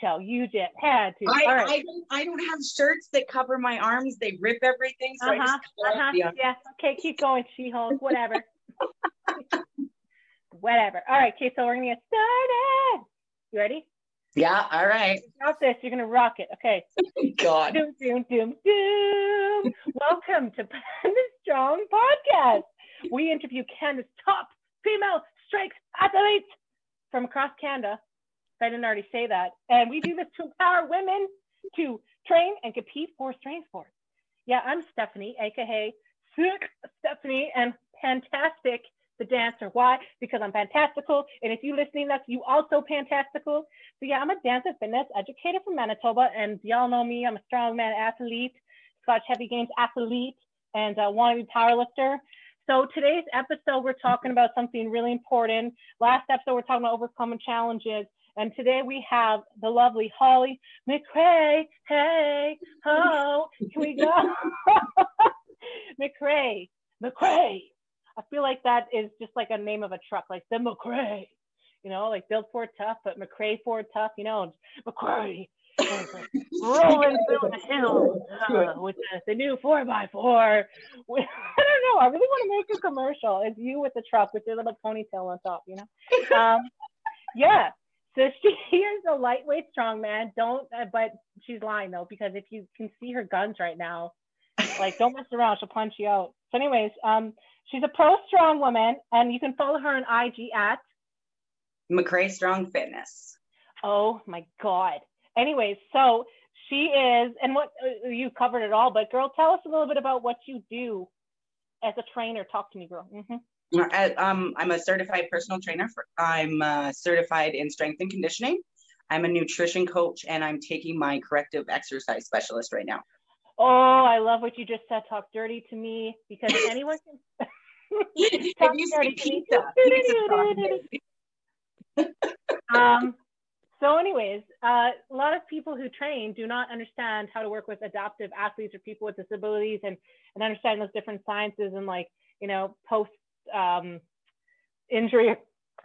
show. You just had to. I, right. I don't I don't have shirts that cover my arms. They rip everything. So uh-huh. Uh-huh. Yeah. Okay, keep going, She-Hulk. Whatever. Whatever. All right, okay, so we're gonna get started. You ready? Yeah, all right. This. You're gonna rock it. Okay. God. Doom, doom, doom, doom. Welcome to Panda Strong Podcast. We interview Canada's top female strength athletes from across Canada. I didn't already say that. And we do this to empower women to train and compete for strength sports. Yeah, I'm Stephanie, aka Stephanie, and fantastic the dancer. Why? Because I'm fantastical. And if you're listening, that's you also fantastical. So yeah, I'm a dancer fitness educator from Manitoba, and y'all know me. I'm a strongman athlete, Scotch Heavy Games athlete, and uh, wannabe powerlifter. So today's episode, we're talking about something really important. Last episode, we're talking about overcoming challenges. And today we have the lovely Holly McRae. Hey, ho, can we go? McRae, McRae. I feel like that is just like a name of a truck, like the McRae. You know, like built Ford tough, but McRae Ford tough. You know, McRae. like rolling through the hills uh, with the, the new four by four. With- I don't know. I really want to make a commercial. It's you with the truck with your little ponytail on top. You know. Um, yeah. So she is a lightweight strongman. Don't, uh, but she's lying though because if you can see her guns right now, like don't mess around. She'll punch you out. So, anyways, um, she's a pro strong woman, and you can follow her on IG at McRae Strong Fitness. Oh my God. Anyways, so she is, and what uh, you covered it all, but girl, tell us a little bit about what you do as a trainer. Talk to me, girl. hmm Uh, um, I'm a certified personal trainer. For, I'm uh, certified in strength and conditioning. I'm a nutrition coach, and I'm taking my corrective exercise specialist right now. Oh, I love what you just said. Talk dirty to me because anyone can. if Talk you dirty say to me. pizza, pizza um, so, anyways, uh, a lot of people who train do not understand how to work with adaptive athletes or people with disabilities and, and understand those different sciences and like, you know, post um, injury,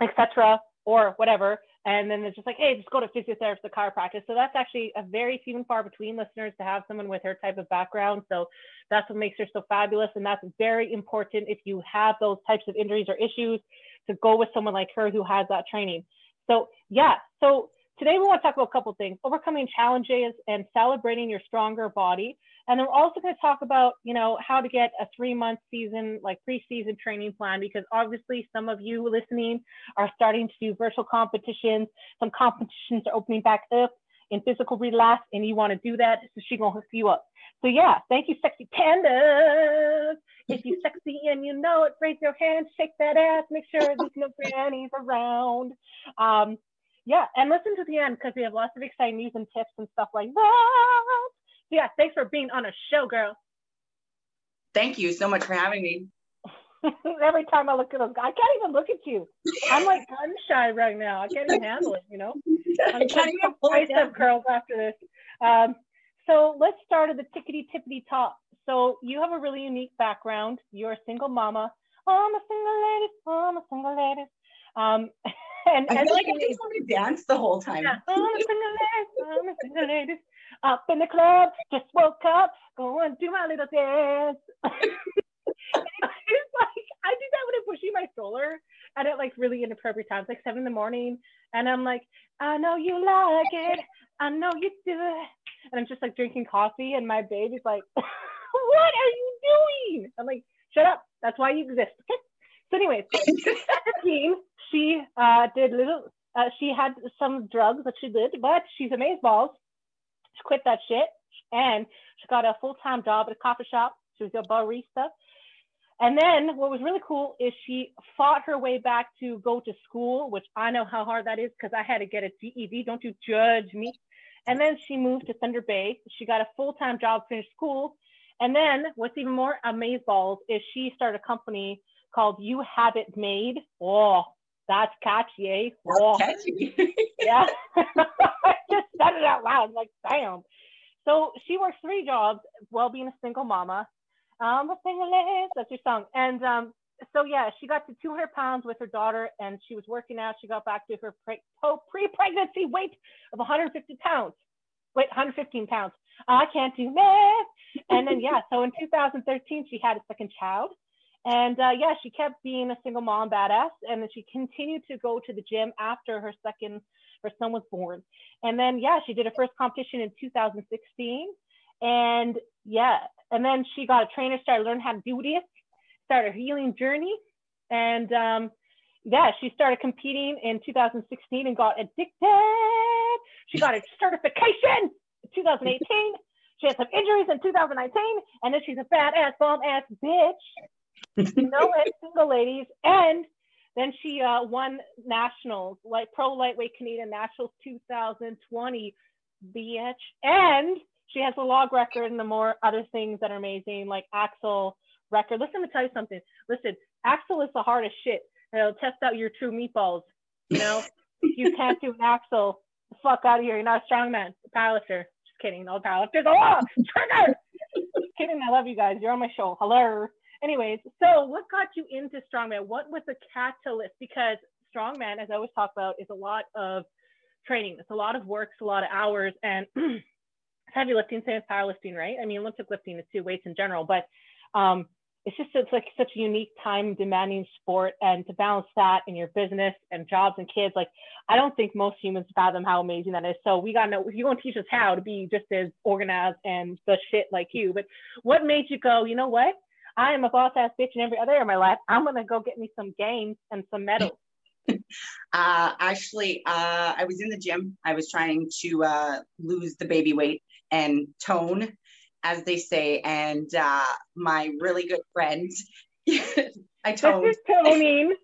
etc., or whatever. And then it's just like, hey, just go to physiotherapist or chiropractor. So that's actually a very few and far between listeners to have someone with her type of background. So that's what makes her so fabulous. And that's very important if you have those types of injuries or issues to go with someone like her who has that training. So yeah, so today we want to talk about a couple things, overcoming challenges and celebrating your stronger body. And then we're also going to talk about, you know, how to get a three month season, like pre-season training plan, because obviously some of you listening are starting to do virtual competitions. Some competitions are opening back up in physical relax and you want to do that. So she's going to hook you up. So yeah, thank you, sexy pandas. If you sexy and you know it, raise your hand, shake that ass, make sure there's no grannies around. Um, yeah, and listen to the end because we have lots of exciting news and tips and stuff like that. Yeah, thanks for being on a show, girl. Thank you so much for having me. Every time I look at those, I can't even look at you. I'm like gun shy right now. I can't even handle it, you know. I can't even pull it bicep curls after this. Um, so let's start at the tickety tippity top. So you have a really unique background. You're a single mama. I'm a single lady. I'm a single lady. Um, and I and feel like I just want to dance the whole time. yeah, I'm a single lady. I'm a single lady. Up in the club, just woke up, going do my little dance. it's like I do that when I'm pushing my stroller and at like really inappropriate times, like seven in the morning, and I'm like, I know you like it, I know you do it, and I'm just like drinking coffee, and my baby's like, What are you doing? I'm like, Shut up. That's why you exist. Okay. So, anyways, 15, she uh, did little. Uh, she had some drugs that she did, but she's amazeballs. She quit that shit, and she got a full-time job at a coffee shop. She was a barista. And then what was really cool is she fought her way back to go to school, which I know how hard that is because I had to get a GED. Don't you judge me. And then she moved to Thunder Bay. She got a full-time job, finished school. And then what's even more amazeballs is she started a company called You Have It Made. Oh, that's catchy, eh? Oh That's catchy. yeah. I just said it out loud, like, bam. So she works three jobs while being a single mama. Um, a single lady, that's your song. And um, so yeah, she got to 200 pounds with her daughter, and she was working out. She got back to her pre-pregnancy weight of 150 pounds. Wait, 115 pounds. I can't do math. And then yeah, so in 2013 she had a second child, and uh, yeah, she kept being a single mom badass, and then she continued to go to the gym after her second her son was born. And then yeah, she did her first competition in 2016, and yeah, and then she got a trainer, started learning how to do this, started her healing journey, and um, yeah, she started competing in 2016 and got addicted. She got a certification in 2018. She had some injuries in 2019, and then she's a fat ass, bomb ass bitch. You know it, single ladies. And then she uh, won nationals, like pro lightweight Canadian nationals 2020, bitch. And she has a log record and the more other things that are amazing, like Axle record. Listen, let me tell you something. Listen, Axle is the hardest shit. It'll test out your true meatballs. You know, you can't do an Axle. The fuck out of here. You're not a strong man. A powerlifter. Just kidding. No powerlifters. Oh, trigger. kidding. I love you guys. You're on my show. Hello. Anyways, so what got you into strongman? What was the catalyst? Because strongman, as I always talk about, is a lot of training. It's a lot of work. It's a lot of hours. And heavy lifting, same as powerlifting, right? I mean, Olympic lifting is two weights in general, but um, it's just it's like such a unique time demanding sport and to balance that in your business and jobs and kids like i don't think most humans fathom how amazing that is so we gotta know you want to teach us how to be just as organized and the shit like you but what made you go you know what i am a boss ass bitch in every other area of my life i'm gonna go get me some games and some medals uh actually uh i was in the gym i was trying to uh lose the baby weight and tone as they say. And uh, my really good friend, I told. This is toning.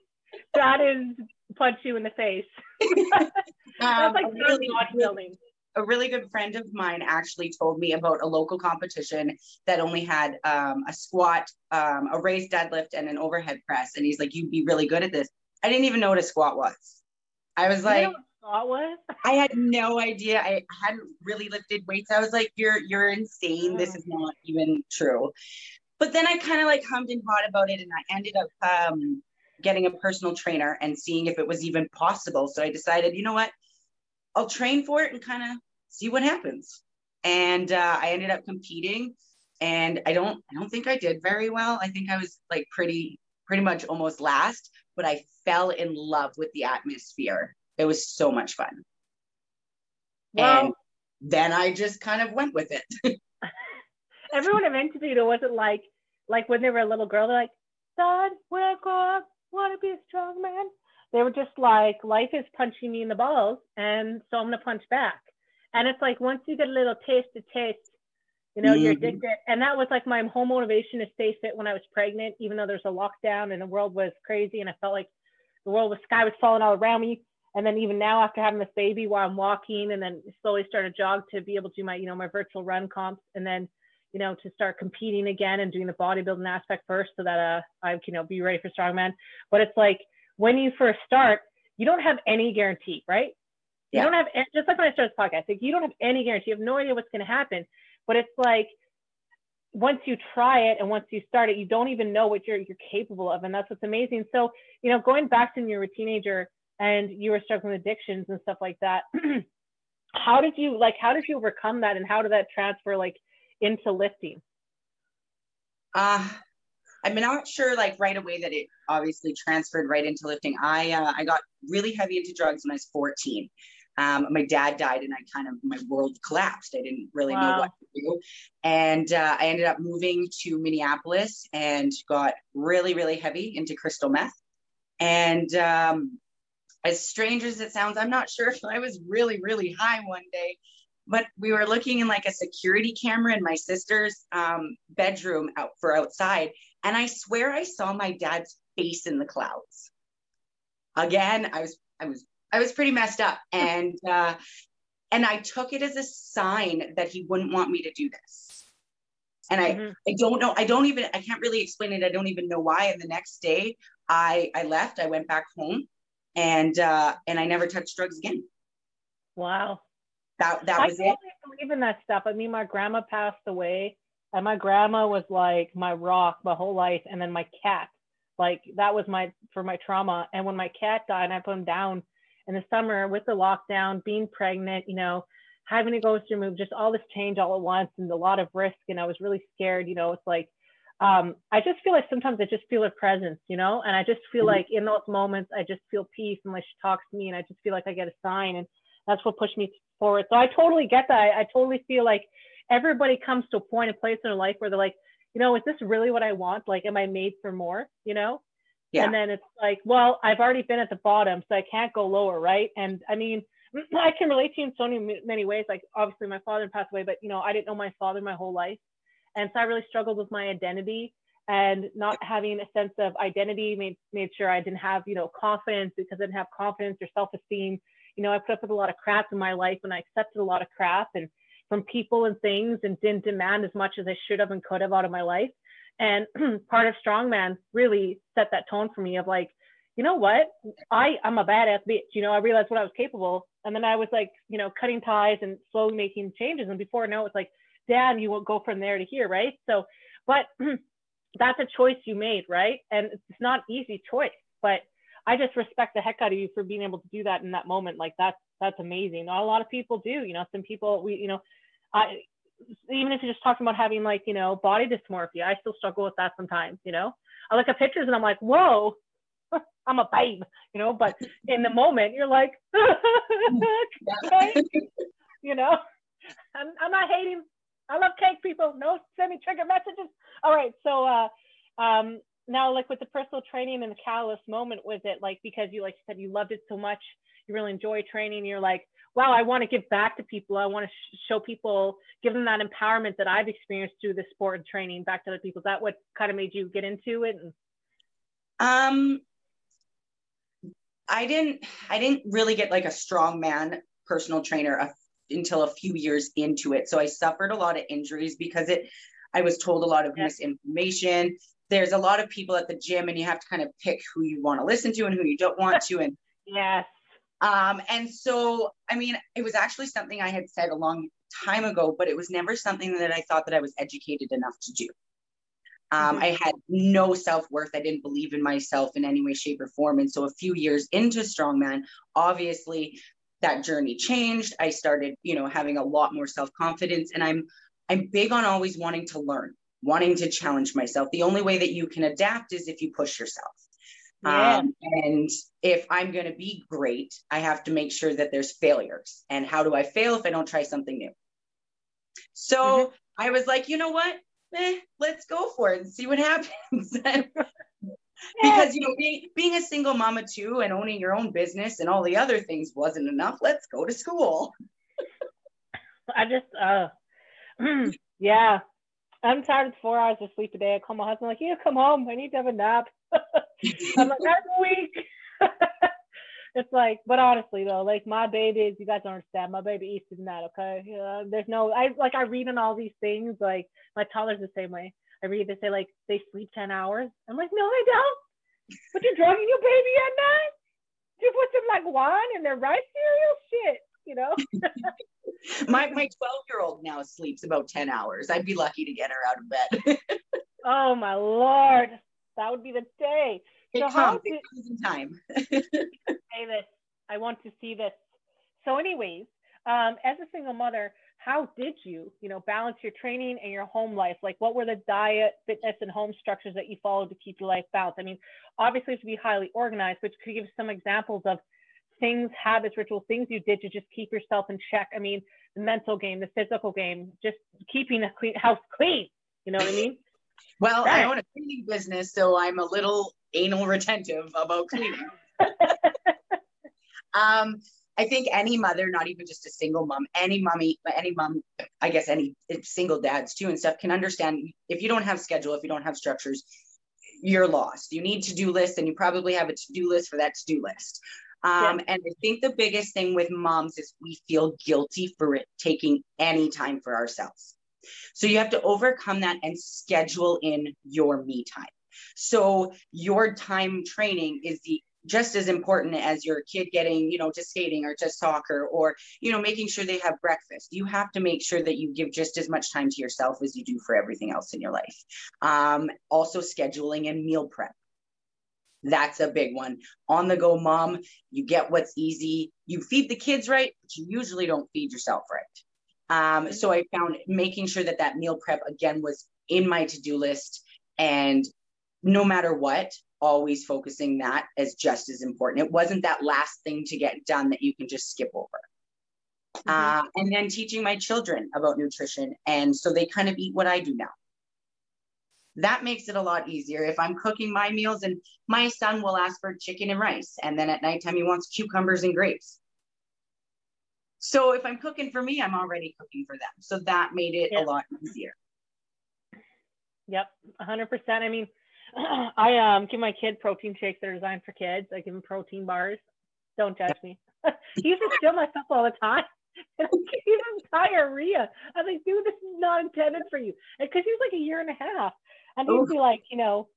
that is punch you in the face. That's like um, really, bodybuilding. A really good friend of mine actually told me about a local competition that only had um, a squat, um, a raised deadlift, and an overhead press. And he's like, "You'd be really good at this." I didn't even know what a squat was. I was like, thought was? I had no idea. I hadn't really lifted weights. I was like, you're you're insane. This is not even true. But then I kind of like hummed and hawed about it and I ended up um, getting a personal trainer and seeing if it was even possible. So I decided, you know what? I'll train for it and kind of see what happens. And uh, I ended up competing and I don't I don't think I did very well. I think I was like pretty pretty much almost last, but I fell in love with the atmosphere it was so much fun. Well, and then I just kind of went with it. everyone I've interviewed, it wasn't like like when they were a little girl, they're like, Dad, when I grow up, want to be a strong man. They were just like, life is punching me in the balls, and so I'm gonna punch back. And it's like once you get a little taste of taste, you know, mm-hmm. you're addicted. And that was like my whole motivation to stay fit when I was pregnant, even though there's a lockdown and the world was crazy and I felt like the world was sky was falling all around me and then even now after having this baby while i'm walking and then slowly start a jog to be able to do my you know my virtual run comps and then you know to start competing again and doing the bodybuilding aspect first so that uh i can you know be ready for strongman but it's like when you first start you don't have any guarantee right? Yeah. you don't have just like when i started this podcast like you don't have any guarantee. You have no idea what's going to happen but it's like once you try it and once you start it you don't even know what you're you're capable of and that's what's amazing. So you know going back to when you were a teenager and you were struggling with addictions and stuff like that how did you like how did you overcome that and how did that transfer like into lifting? Uh i'm not sure like right away that it obviously transferred right into lifting. I uh, i got really heavy into drugs when i was 14 um, my dad died and i kind of my world collapsed. I didn't really wow. know what to do. And uh, i ended up moving to minneapolis and got really really heavy into crystal meth. And um, as strange as it sounds, I'm not sure if I was really, really high one day, but we were looking in like a security camera in my sister's um, bedroom out for outside. And I swear I saw my dad's face in the clouds. Again, I was, I was, I was pretty messed up. And, uh, and I took it as a sign that he wouldn't want me to do this. And I, mm-hmm. I don't know, I don't even, I can't really explain it. I don't even know why. And the next day I, I left, I went back home and uh, and I never touched drugs again. Wow. That that was I it. believe in that stuff. I mean, my grandma passed away, and my grandma was like my rock my whole life, and then my cat Like that was my for my trauma. And when my cat died, and I put him down in the summer with the lockdown, being pregnant, you know, having to go through move, just all this change all at once and a lot of risk. And I was really scared, you know, it's like, um, I just feel like sometimes I just feel her presence, you know, and I just feel mm-hmm. like in those moments, I just feel peace and like she talks to me and I just feel like I get a sign and that's what pushed me forward. So I totally get that. I, I totally feel like everybody comes to a point and place in their life where they're like, you know, is this really what I want? Like, am I made for more? You know? Yeah. And then it's like, well, I've already been at the bottom, so I can't go lower, right? And I mean, I can relate to you in so many, many ways. Like, obviously, my father passed away, but you know, I didn't know my father my whole life, and so I really struggled with my identity and not having a sense of identity. Made made sure I didn't have, you know, confidence because I didn't have confidence or self esteem. You know, I put up with a lot of crap in my life, and I accepted a lot of crap and from people and things, and didn't demand as much as I should have and could have out of my life. And part of strongman really set that tone for me of like, you know what? I I'm a badass bitch. You know, I realized what I was capable, and then I was like, you know, cutting ties and slowly making changes. And before now, it's like, damn, you will go from there to here, right? So, but that's a choice you made, right? And it's not an easy choice, but I just respect the heck out of you for being able to do that in that moment. Like that's that's amazing. Not a lot of people do. You know, some people we you know, I even if you're just talking about having like, you know, body dysmorphia, I still struggle with that sometimes, you know. I look at pictures and I'm like, whoa, I'm a babe, you know, but in the moment you're like, you know, I'm, I'm not hating. I love cake people. No send me trigger messages. All right. So, uh, um, now like with the personal training and the catalyst moment was it like because you like you said you loved it so much you really enjoy training you're like wow, I want to give back to people. I want to sh- show people, give them that empowerment that I've experienced through the sport and training back to other people. Is that what kind of made you get into it? Um, I didn't, I didn't really get like a strong man personal trainer a, until a few years into it. So I suffered a lot of injuries because it, I was told a lot of misinformation. There's a lot of people at the gym and you have to kind of pick who you want to listen to and who you don't want to. And yes um, and so, I mean, it was actually something I had said a long time ago, but it was never something that I thought that I was educated enough to do. Um, mm-hmm. I had no self worth. I didn't believe in myself in any way, shape, or form. And so, a few years into Strongman, obviously, that journey changed. I started, you know, having a lot more self confidence, and I'm I'm big on always wanting to learn, wanting to challenge myself. The only way that you can adapt is if you push yourself. Yeah. Um, and if I'm going to be great, I have to make sure that there's failures. And how do I fail if I don't try something new? So mm-hmm. I was like, you know what? Eh, let's go for it and see what happens. because you know being, being a single mama too and owning your own business and all the other things wasn't enough let's go to school i just uh yeah i'm tired of four hours of sleep a day i call my husband like you come home i need to have a nap I'm like, I'm weak. it's like, but honestly though, like my babies, you guys don't understand. My baby eats than that, okay? Know, there's no, I like I read on all these things. Like my toddler's the same way. I read they say like they sleep ten hours. I'm like, no, they don't. But you're drugging your baby at night. You put some like wine in their rice cereal, shit. You know. my my 12 year old now sleeps about 10 hours. I'd be lucky to get her out of bed. oh my lord. That would be the day. It so comes, did, it comes in time. say this. I want to see this. So, anyways, um, as a single mother, how did you, you know, balance your training and your home life? Like, what were the diet, fitness, and home structures that you followed to keep your life balanced? I mean, obviously, to be highly organized, but could you give some examples of things, habits, rituals, things you did to just keep yourself in check? I mean, the mental game, the physical game, just keeping a clean house clean. You know what I mean? Well, right. I own a cleaning business, so I'm a little anal retentive about cleaning. um, I think any mother, not even just a single mom, any mommy, any mom, I guess any single dads too and stuff can understand if you don't have schedule, if you don't have structures, you're lost. You need to do lists and you probably have a to-do list for that to-do list. Um, yeah. And I think the biggest thing with moms is we feel guilty for it taking any time for ourselves. So you have to overcome that and schedule in your me time. So your time training is the just as important as your kid getting you know to skating or to soccer or you know making sure they have breakfast you have to make sure that you give just as much time to yourself as you do for everything else in your life um, also scheduling and meal prep That's a big one. On the go mom, you get what's easy. You feed the kids right, but you usually don't feed yourself right. Um, so I found making sure that that meal prep again was in my to do list. And no matter what, always focusing that as just as important. It wasn't that last thing to get done that you can just skip over. Mm-hmm. Uh, and then teaching my children about nutrition. And so they kind of eat what I do now. That makes it a lot easier. If I'm cooking my meals and my son will ask for chicken and rice, and then at nighttime he wants cucumbers and grapes. So if I'm cooking for me, I'm already cooking for them. So that made it yep. a lot easier. Yep, 100%. I mean, I um give my kid protein shakes that are designed for kids. I give him protein bars. Don't judge me. he used to steal my stuff all the time. And I gave him diarrhea. I was like, dude, this is not intended for you. Because he was like a year and a half. And he'd be like, you know,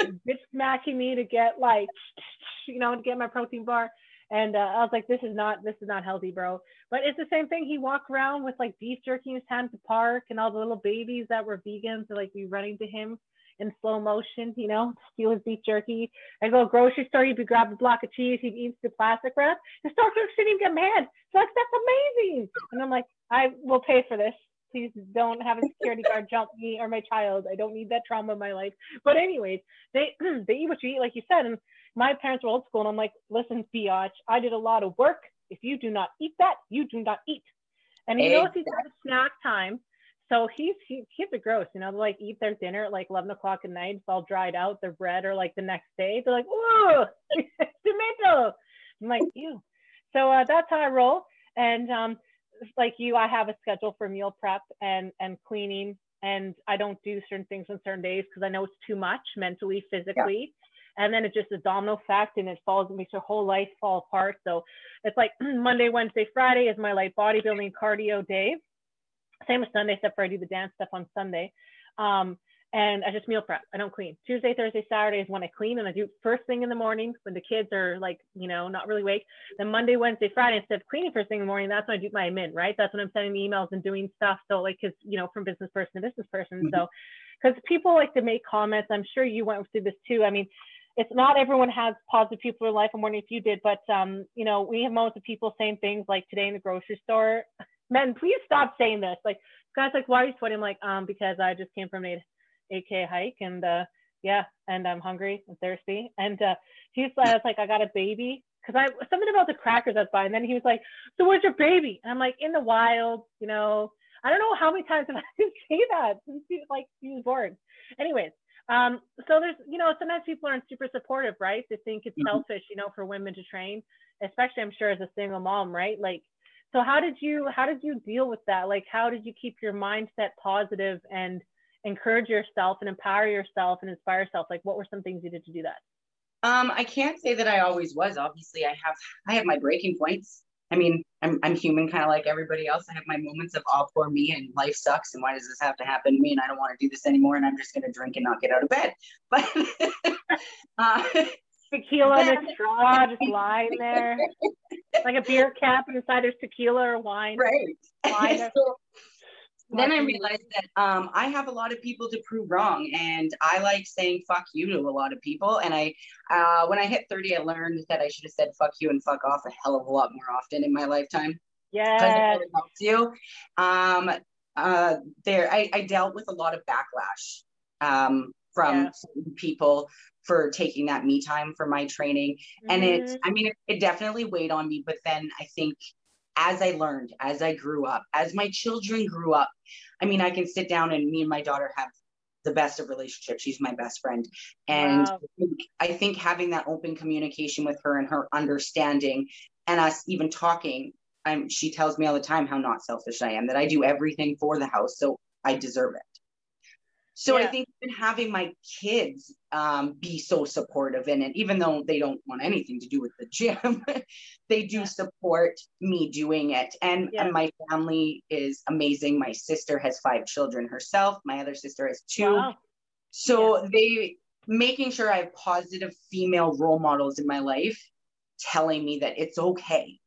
bitch smacking me to get like, you know, to get my protein bar. And uh, I was like, this is not, this is not healthy, bro. But it's the same thing. He walked around with like beef jerky in his hand to park, and all the little babies that were vegans would like be running to him in slow motion, you know, steal his beef jerky. I go grocery store, he'd be grab a block of cheese, he'd eat the plastic wrap. The store clerk shouldn't even get mad. So like, that's amazing. And I'm like, I will pay for this. Please don't have a security guard jump me or my child. I don't need that trauma in my life. But anyways, they they eat what you eat, like you said. And my parents were old school, and I'm like, listen, biatch, I did a lot of work. If you do not eat that, you do not eat. And he knows he's at snack time. So he's he, kids are gross, you know, they like eat their dinner at like 11 o'clock at night. It's all dried out. Their bread or like the next day. They're like, oh, tomato. I'm like, ew. So uh, that's how I roll. And um, like you, I have a schedule for meal prep and and cleaning, and I don't do certain things on certain days because I know it's too much mentally, physically. And then it's just a domino effect and it falls, it makes your whole life fall apart. So it's like Monday, Wednesday, Friday is my light bodybuilding cardio day. Same with Sunday, except for I do the dance stuff on Sunday. Um, and I just meal prep. I don't clean. Tuesday, Thursday, Saturday is when I clean, and I do first thing in the morning when the kids are like, you know, not really awake. Then Monday, Wednesday, Friday, instead of cleaning first thing in the morning, that's when I do my admin, right? That's when I'm sending the emails and doing stuff. So like, cause you know, from business person to business person. Mm-hmm. So, because people like to make comments. I'm sure you went through this too. I mean, it's not everyone has positive people in life. I'm wondering if you did, but um, you know, we have moments of people saying things like today in the grocery store. Men, please stop saying this. Like, guys, like, why are you sweating? I'm like, um, because I just came from an 8K hike and uh, yeah, and I'm hungry and thirsty. And uh, he's like, I was like, I got a baby because I something about the crackers that's fine. And then he was like, so where's your baby? And I'm like, in the wild, you know. I don't know how many times have I say that since he like he was born. Anyways, um, so there's you know sometimes people aren't super supportive, right? They think it's mm-hmm. selfish, you know, for women to train, especially I'm sure as a single mom, right? Like, so how did you how did you deal with that? Like, how did you keep your mindset positive and encourage yourself and empower yourself and inspire yourself? Like, what were some things you did to do that? Um, I can't say that I always was. Obviously, I have I have my breaking points. I mean, I'm I'm human, kind of like everybody else. I have my moments of oh, poor me, and life sucks, and why does this have to happen to me? And I don't want to do this anymore, and I'm just gonna drink and not get out of bed. But uh, tequila in a straw, just lying there, like a beer cap, inside there's tequila or wine. Right. Wine so, then I realized that um, I have a lot of people to prove wrong, and I like saying "fuck you" to a lot of people. And I, uh, when I hit thirty, I learned that I should have said "fuck you" and "fuck off" a hell of a lot more often in my lifetime. Yeah, it helps you. Um, uh, there, I, I, dealt with a lot of backlash um, from yeah. people for taking that me time for my training, mm-hmm. and it, I mean, it, it definitely weighed on me. But then I think as I learned, as I grew up, as my children grew up. I mean, I can sit down and me and my daughter have the best of relationships. She's my best friend. And wow. I, think, I think having that open communication with her and her understanding and us even talking, I'm, she tells me all the time how not selfish I am, that I do everything for the house. So I deserve it. So yeah. I think even having my kids um, be so supportive in it, even though they don't want anything to do with the gym, they do yeah. support me doing it. And, yeah. and, my family is amazing. My sister has five children herself. My other sister has two. Wow. So they making sure I have positive female role models in my life, telling me that it's okay.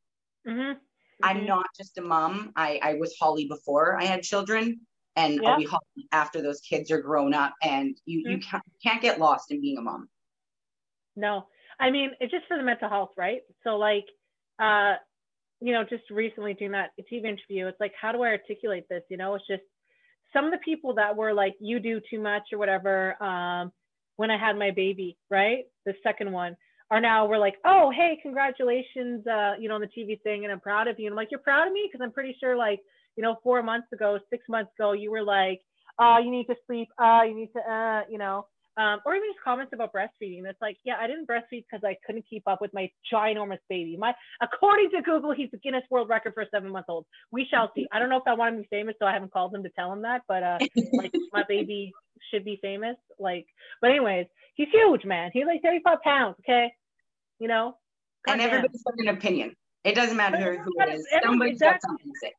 Mm-hmm. Mm-hmm. I'm not just a mom. I, I was Holly before I had children and yeah. I'll be after those kids are grown up and you mm-hmm. you can't, can't get lost in being a mom No, I mean it's just for the mental health, right? So like, uh, you know, just recently doing that TV interview, it's like, how do I articulate this? You know, it's just some of the people that were like, you do too much or whatever. Um, when I had my baby, right, the second one, are now we're like, oh, hey, congratulations, uh, you know, on the TV thing, and I'm proud of you. And I'm like, you're proud of me because I'm pretty sure, like, you know, four months ago, six months ago, you were like, oh, you need to sleep, uh, you need to, uh, you know, um, or even just comments about breastfeeding. It's like, yeah, I didn't breastfeed because I couldn't keep up with my ginormous baby. My, according to Google, he's the Guinness World Record for a seven month old. We shall see. I don't know if I want him to be famous, so I haven't called him to tell him that. But uh, like my baby should be famous. Like, but anyways, he's huge, man. He's like 35 pounds. Okay, you know. And everybody's got an opinion. It doesn't matter who it is. Somebody's got something to say.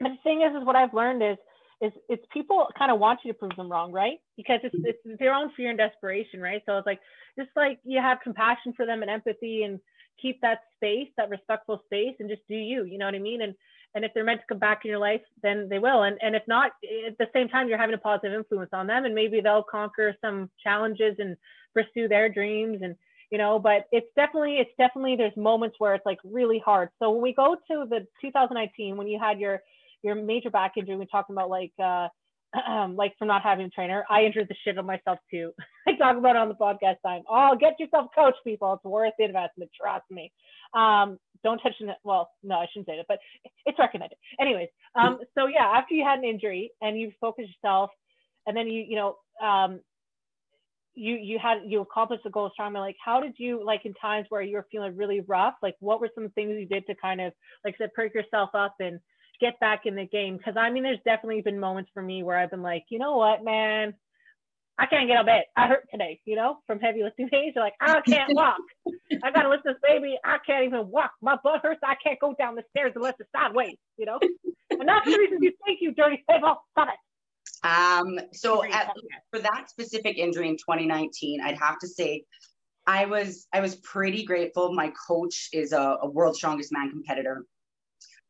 But the thing is, is what I've learned is is it's people kind of want you to prove them wrong, right? Because it's it's their own fear and desperation, right? So it's like just like you have compassion for them and empathy and keep that space, that respectful space, and just do you. You know what I mean? And and if they're meant to come back in your life, then they will. And and if not, at the same time, you're having a positive influence on them, and maybe they'll conquer some challenges and pursue their dreams and you know but it's definitely it's definitely there's moments where it's like really hard so when we go to the 2019 when you had your your major back injury, we're talking about like uh, um, like from not having a trainer. I injured the shit of myself too. I talk about it on the podcast time. Oh, get yourself a coach, people. It's worth the investment. Trust me. Um, don't touch it. Well, no, I shouldn't say that, but it's recommended. Anyways, um, so yeah, after you had an injury and you focused yourself, and then you, you know, um, you you had you accomplished the goal of strongman. Like, how did you like in times where you were feeling really rough? Like, what were some things you did to kind of like said, perk yourself up and get back in the game. Cause I mean, there's definitely been moments for me where I've been like, you know what, man, I can't get out of bed. I hurt today, you know, from heavy lifting days. You're like, I can't walk. I gotta lift this baby. I can't even walk. My butt hurts. I can't go down the stairs unless it's sideways, you know? And that's the reason you think you dirty people. Stop it. Um, so at, for that specific injury in 2019, I'd have to say I was I was pretty grateful. My coach is a, a world strongest man competitor.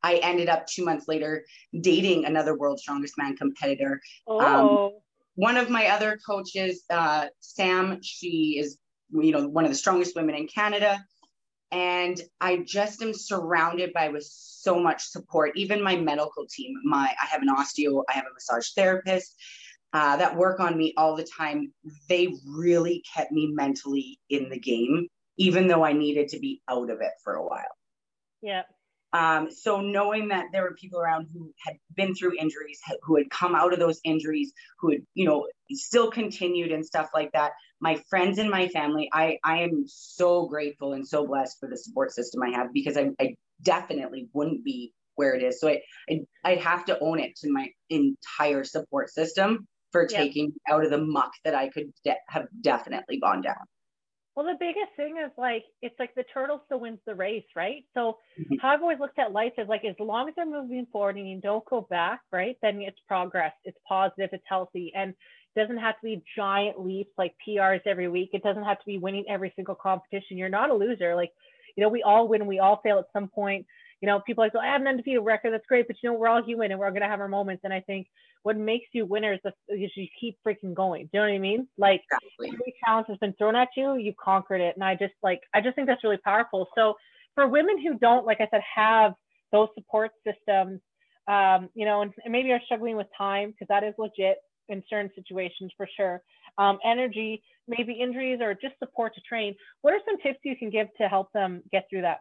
I ended up two months later dating another World's Strongest Man competitor. Um, oh. Um, one of my other coaches, uh, Sam, she is, you know, one of the strongest women in Canada. And I just am surrounded by with so much support. Even my medical team, my I have an osteo, I have a massage therapist uh, that work on me all the time. They really kept me mentally in the game, even though I needed to be out of it for a while. Yeah. Um, so knowing that there were people around who had been through injuries, who had come out of those injuries, who had, you know, still continued and stuff like that. My friends and my family, I, I am so grateful and so blessed for the support system I have because I, I definitely wouldn't be where it is. So I, I, I have to own it to my entire support system for taking out of the muck that I could de- have definitely gone down. Well, the biggest thing is like it's like the turtle still wins the race, right? So mm-hmm. how I've always looked at life is like as long as they're moving forward and you don't go back, right? Then it's progress, it's positive, it's healthy, and it doesn't have to be giant leaps like PRs every week. It doesn't have to be winning every single competition. You're not a loser. Like, you know, we all win, we all fail at some point you know, people are like, oh, I have an undefeated record. That's great. But you know, we're all human and we're going to have our moments. And I think what makes you winners is you keep freaking going. Do you know what I mean? Like exactly. every challenge has been thrown at you, you conquered it. And I just like, I just think that's really powerful. So for women who don't, like I said, have those support systems, um, you know, and, and maybe are struggling with time because that is legit in certain situations for sure. Um, energy, maybe injuries or just support to train. What are some tips you can give to help them get through that?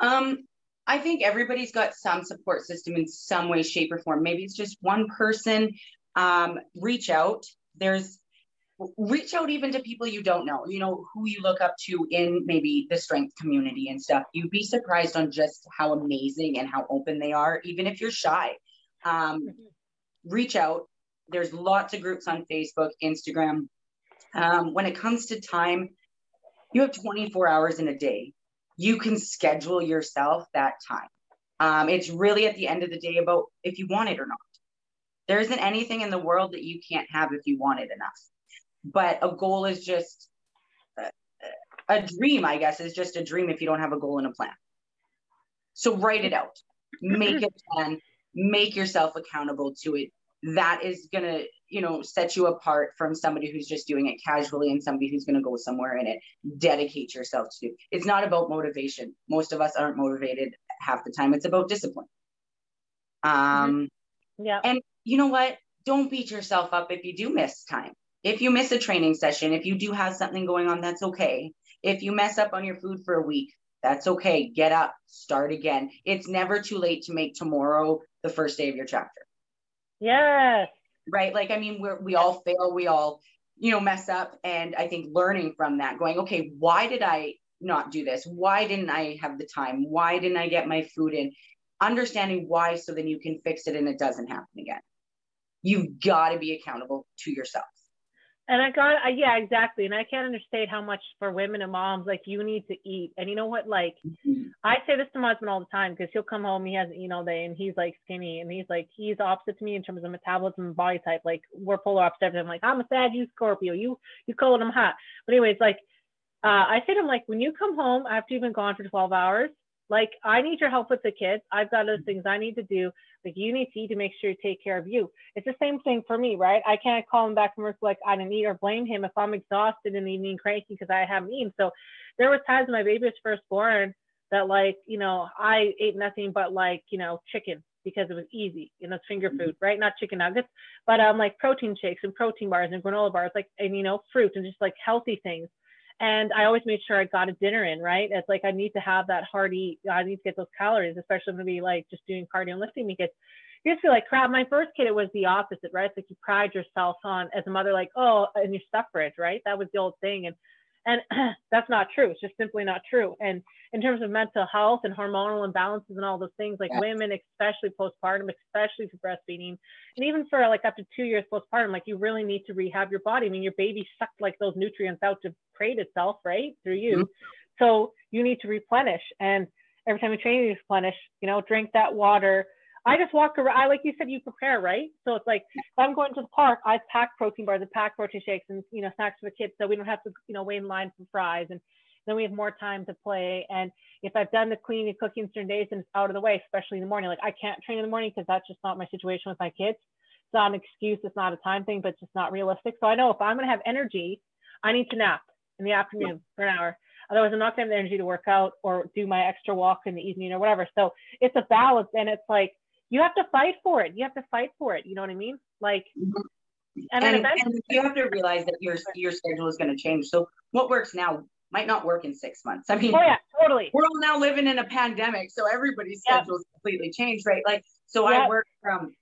Um, I think everybody's got some support system in some way, shape, or form. Maybe it's just one person. Um, reach out. There's reach out even to people you don't know, you know, who you look up to in maybe the strength community and stuff. You'd be surprised on just how amazing and how open they are, even if you're shy. Um, reach out. There's lots of groups on Facebook, Instagram. Um, when it comes to time, you have 24 hours in a day you can schedule yourself that time. Um, it's really at the end of the day about if you want it or not. There isn't anything in the world that you can't have if you want it enough. But a goal is just a, a dream, I guess, is just a dream if you don't have a goal and a plan. So write it out, make a plan, make yourself accountable to it. That is going to, you know set you apart from somebody who's just doing it casually and somebody who's going to go somewhere in it. Dedicate yourself to. It's not about motivation. Most of us aren't motivated half the time. It's about discipline. Um yeah. and you know what? Don't beat yourself up if you do miss time. If you miss a training session if you do have something going on that's okay. If you mess up on your food for a week that's okay. Get up. Start again. It's never too late to make tomorrow the first day of your chapter. Yes right? Like i mean we're, we all fail we all you know mess up. And i think learning from that going okay why did i not do this? Why didn't i have the time? Why didn't i get my food in? Understanding why so then you can fix it and it doesn't happen again. You've got to be accountable to yourself and I got, I, yeah, exactly. And I can't understand how much for women and moms, like you need to eat. And you know what? Like, mm-hmm. I say this to my husband all the time because he'll come home, he hasn't eaten all day, and he's like skinny, and he's like, he's opposite to me in terms of metabolism and body type. Like, we're polar opposites. I'm like, I'm a Sag, you Scorpio, you you cold, I'm hot. But anyways, like, uh, I say to him, like, when you come home after you've been gone for 12 hours, like, I need your help with the kids. I've got other things I need to do. Like, you need to eat to make sure you take care of you. It's the same thing for me, right? I can't call him back from work like I didn't eat or blame him if I'm exhausted in the evening, cranky because I haven't eaten. So there was times when my baby was first born that, like, you know, I ate nothing but like, you know, chicken because it was easy, you know, it's finger food, right? Not chicken nuggets, but um, like protein shakes and protein bars and granola bars, like, and you know, fruit and just like healthy things and I always made sure I got a dinner in, right? It's like I need to have that hearty, I need to get those calories, especially when we like just doing cardio and lifting because you just feel like crap. My first kid, it was the opposite, right? It's like you pride yourself on as a mother, like, oh, and your suffrage, right? That was the old thing. And and that's not true. It's just simply not true. And in terms of mental health and hormonal imbalances and all those things, like women, especially postpartum, especially for breastfeeding, and even for like up to two years postpartum, like you really need to rehab your body. I mean, your baby sucked like those nutrients out to create itself, right, through you. Mm-hmm. So you need to replenish. And every time you train, you replenish. You know, drink that water I just walk around. I like you said, you prepare, right? So it's like if I'm going to the park, I pack protein bars, I pack protein shakes, and you know snacks for the kids, so we don't have to you know wait in line for fries, and then we have more time to play. And if I've done the cleaning and cooking certain days, and it's out of the way, especially in the morning, like I can't train in the morning because that's just not my situation with my kids. It's not an excuse. It's not a time thing, but it's just not realistic. So I know if I'm going to have energy, I need to nap in the afternoon for an hour. Otherwise, I'm not going to have the energy to work out or do my extra walk in the evening or whatever. So it's a balance, and it's like you have to fight for it. You have to fight for it. You know what I mean? Like, mm-hmm. and, and, and you have to realize that your your schedule is going to change. So what works now might not work in six months. I mean, oh yeah, totally. We're all now living in a pandemic, so everybody's schedule is completely changed, right? Like, so yep. I work from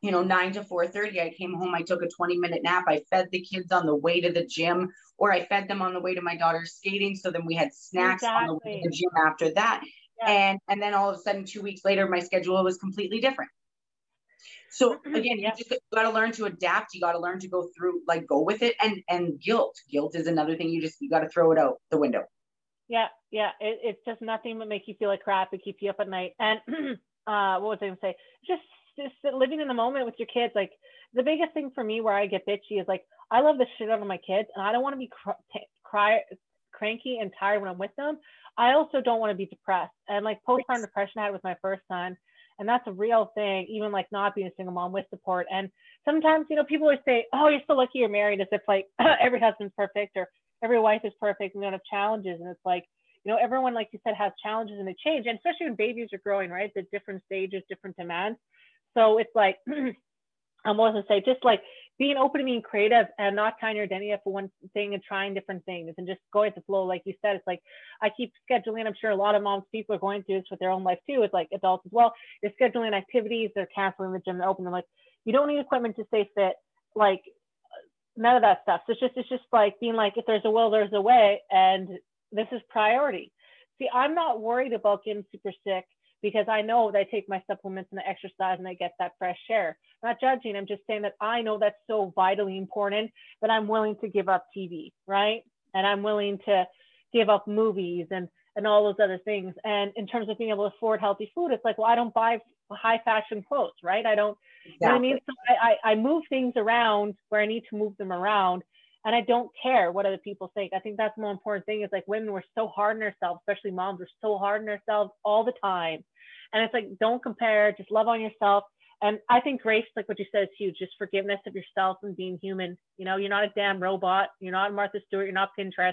you know, nine to four thirty. I came home, I took a 20 minute nap. I fed the kids on the way to the gym, or I fed them on the way to my daughter's skating. So then we had snacks exactly. on the way to the gym after that yeah. and and then all of a sudden two weeks later my schedule was completely different. So again you just got to learn to adapt. You got to learn to go through like go with it and and guilt. Guilt is another thing you just you got to throw it out the window. Yeah yeah. It, it's just nothing but make you feel like crap. And keep you up at night. And uh what was i gonna say? Just just living in the moment with your kids. Like the biggest thing for me where i get bitchy is like i love the shit out of my kids and i don't want to be cry, cry cranky and tired when i'm with them I also don't want to be depressed. And like postpartum depression I had with my first son. And that's a real thing, even like not being a single mom with support. And sometimes, you know, people always say, Oh, you're so lucky you're married, as if like every husband's perfect or every wife is perfect and they don't have challenges. And it's like, you know, everyone, like you said, has challenges and they change. And especially when babies are growing, right? The different stages, different demands. So it's like, I'm always going to say, just like being open to being creative and not tying your identity up for one thing and trying different things and just going with the flow. Like you said, it's like I keep scheduling. I'm sure a lot of moms, people are going through this with their own life too. It's like adults as well. They're scheduling activities, they're canceling the gym, they're open. They're like, you don't need equipment to stay fit. Like none of that stuff. So it's just it's just like being like, if there's a will, there's a way, and this is priority. See, I'm not worried about getting super sick because I know that I take my supplements and I exercise and I get that fresh air. I'm not judging. I'm just saying that I know that's so vitally important that I'm willing to give up TV, right? And I'm willing to give up movies and and all those other things. And in terms of being able to afford healthy food, it's like, well, I don't buy high fashion clothes, right? I don't, exactly. you know I mean? So I, I, I move things around where I need to move them around and I don't care what other people think. I think that's the more important thing is like women, we're so hard on ourselves, especially moms, we're so hard on ourselves all the time. And it's like, don't compare, just love on yourself. and I think grace, like what you said, is huge. Just forgiveness of yourself and being human. You know, you're not a damn robot. You're not Martha Stewart. You're not Pinterest.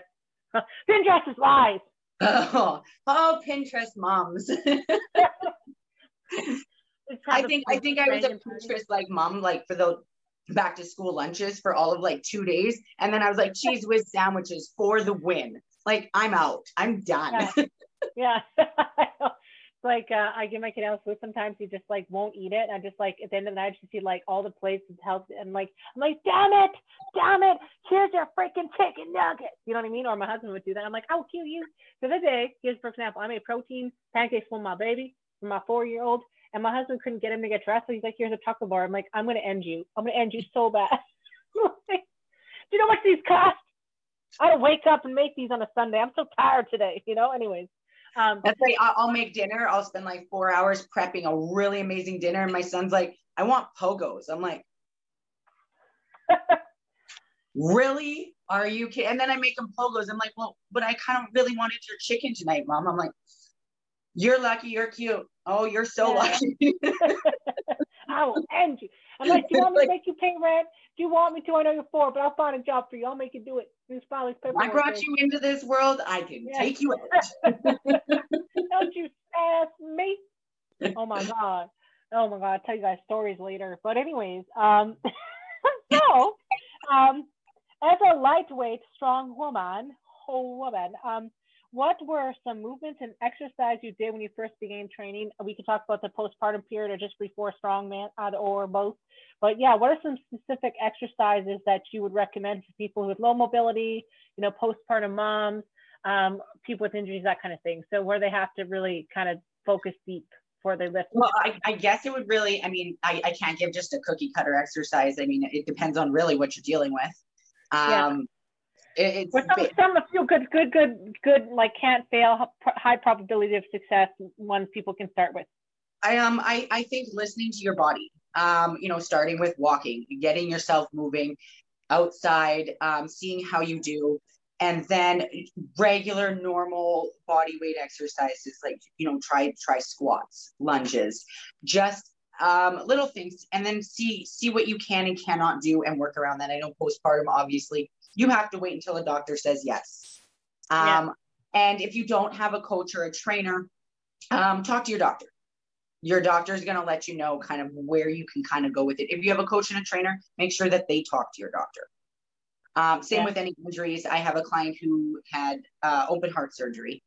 Pinterest is lies. Oh, oh Pinterest moms. I think I think I was a Pinterest like mom, like for the back to school lunches for all of like two days. And then I was like, Cheez Whiz sandwiches for the win. Like I'm out. I'm done. Yeah. yeah. Like uh, I give my kid else food sometimes he just like won't eat it. And I just like at the end of the night I just see like all the plates and health and like I'm like, damn it, damn it, here's your freaking chicken nugget. You know what I mean? Or my husband would do that. I'm like, I'll kill you. For the day, here's for example, I made protein pancakes for my baby, for my four year old, and my husband couldn't get him to get dressed. So he's like, here's a chocolate bar. I'm like, I'm gonna end you. I'm gonna end you so bad. do you know what these cost? I don't wake up and make these on a Sunday. I'm so tired today, you know. Anyways, um, That's right. I'll, make dinner. I'll spend like four hours prepping a really amazing dinner. And my son's like, I want pogos. I'm like, really? Are you kidding? And then I make them pogos. I'm like, well, but I kind of really wanted your chicken tonight, mom. I'm like, you're lucky. You're cute. Oh, you're so yeah. lucky. I will end you. I'm like, do you want me to make you pay rent? Do you want me to? I know you're poor, but I'll find a job for you. I'll make you do it. This probably I brought you into this world. I can take you out. Don't you ask me. Oh my god. Oh my god. I'll tell you guys stories later. But anyways, um, so um, as a lightweight, strong woman, whole woman, um, what were some movements and exercise you did when you first began training? We could talk about the postpartum period or just before strongman, or both. But yeah, what are some specific exercises that you would recommend to people with low mobility, you know, postpartum moms, um, people with injuries, that kind of thing? So where they have to really kind of focus deep before they lift. Well, I, I guess it would really, I mean, I, I can't give just a cookie cutter exercise. I mean, it depends on really what you're dealing with. Um, yeah it's some, some a few good, good, good, good, like can't fail, high probability of success ones people can start with. I um I I think listening to your body. Um, you know, starting with walking, getting yourself moving outside, um, seeing how you do, and then regular normal body weight exercises like you know try try squats, lunges, just um, little things, and then see see what you can and cannot do and work around that. I know postpartum obviously you have to wait until a doctor says yes. Um, yeah. And if you don't have a coach or a trainer, um, talk to your doctor. Your doctor is going to let you know kind of where you can kind of go with it. If you have a coach and a trainer, make sure that they talk to your doctor. Um, same yeah. with any injuries. I have a client who had uh, open heart surgery.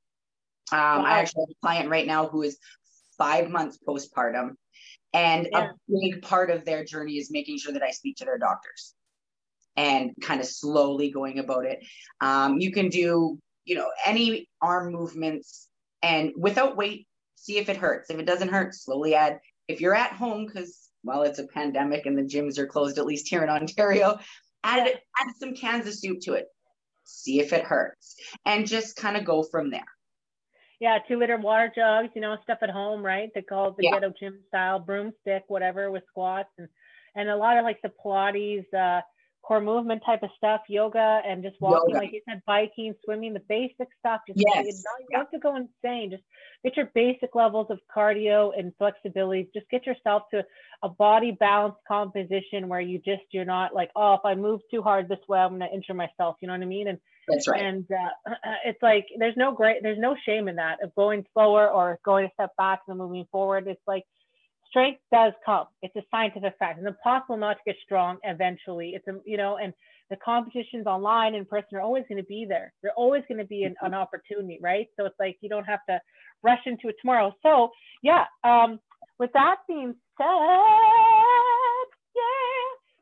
Um, wow. I actually have a client right now who is five months postpartum. And yeah. a big part of their journey is making sure that I speak to their doctors and kind of slowly going about it. Um, you can do, you know, any arm movements and without weight, see if it hurts. If it doesn't hurt, slowly add. If you're at home, because well, it's a pandemic and the gyms are closed, at least here in Ontario, add add some cans of soup to it. See if it hurts, and just kind of go from there. Yeah, two liter water jugs, you know, stuff at home, right? They call it the yeah. ghetto gym style broomstick, whatever, with squats and and a lot of like the Pilates, uh, core movement type of stuff, yoga and just walking, yoga. like you said, biking, swimming, the basic stuff. Just yes. you, don't, have to go insane. Just get your basic levels of cardio and flexibility. Just get yourself to a body balance composition where you just you're not like, oh, if I move too hard this way, I'm gonna injure myself. You know what I mean? And that's right. And uh, it's like there's no great, there's no shame in that of going slower or going a step back and moving forward. It's like strength does come. It's a scientific fact. It's impossible not to get strong eventually. It's a, you know, and the competitions online in person are always going to be there. They're always going to be an, an, opportunity, right? So it's like you don't have to rush into it tomorrow. So yeah, um, with that being said, yeah.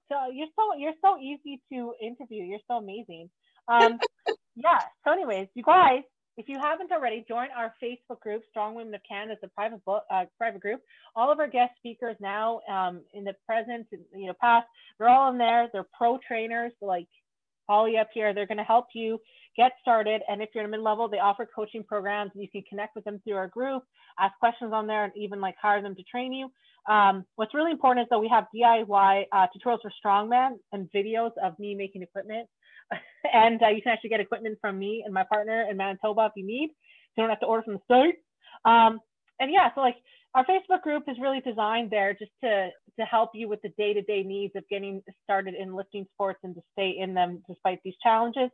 So you're so you're so easy to interview. You're so amazing. Um, yeah. So anyways, you guys, if you haven't already, join our Facebook group, Strong Women of Canada, it's a private uh, private group. All of our guest speakers now, um, in the present, you know, past, they're all in there. They're pro trainers, like Holly up here. They're going to help you get started. And if you're in a mid-level, they offer coaching programs. You can connect with them through our group, ask questions on there, and even like hire them to train you. Um, what's really important is that we have DIY uh, tutorials for strongman and videos of me making equipment. and uh, you can actually get equipment from me and my partner in Manitoba if you need. So you don't have to order from the site. Um, and yeah, so like our Facebook group is really designed there just to to help you with the day-to-day needs of getting started in lifting sports and to stay in them despite these challenges.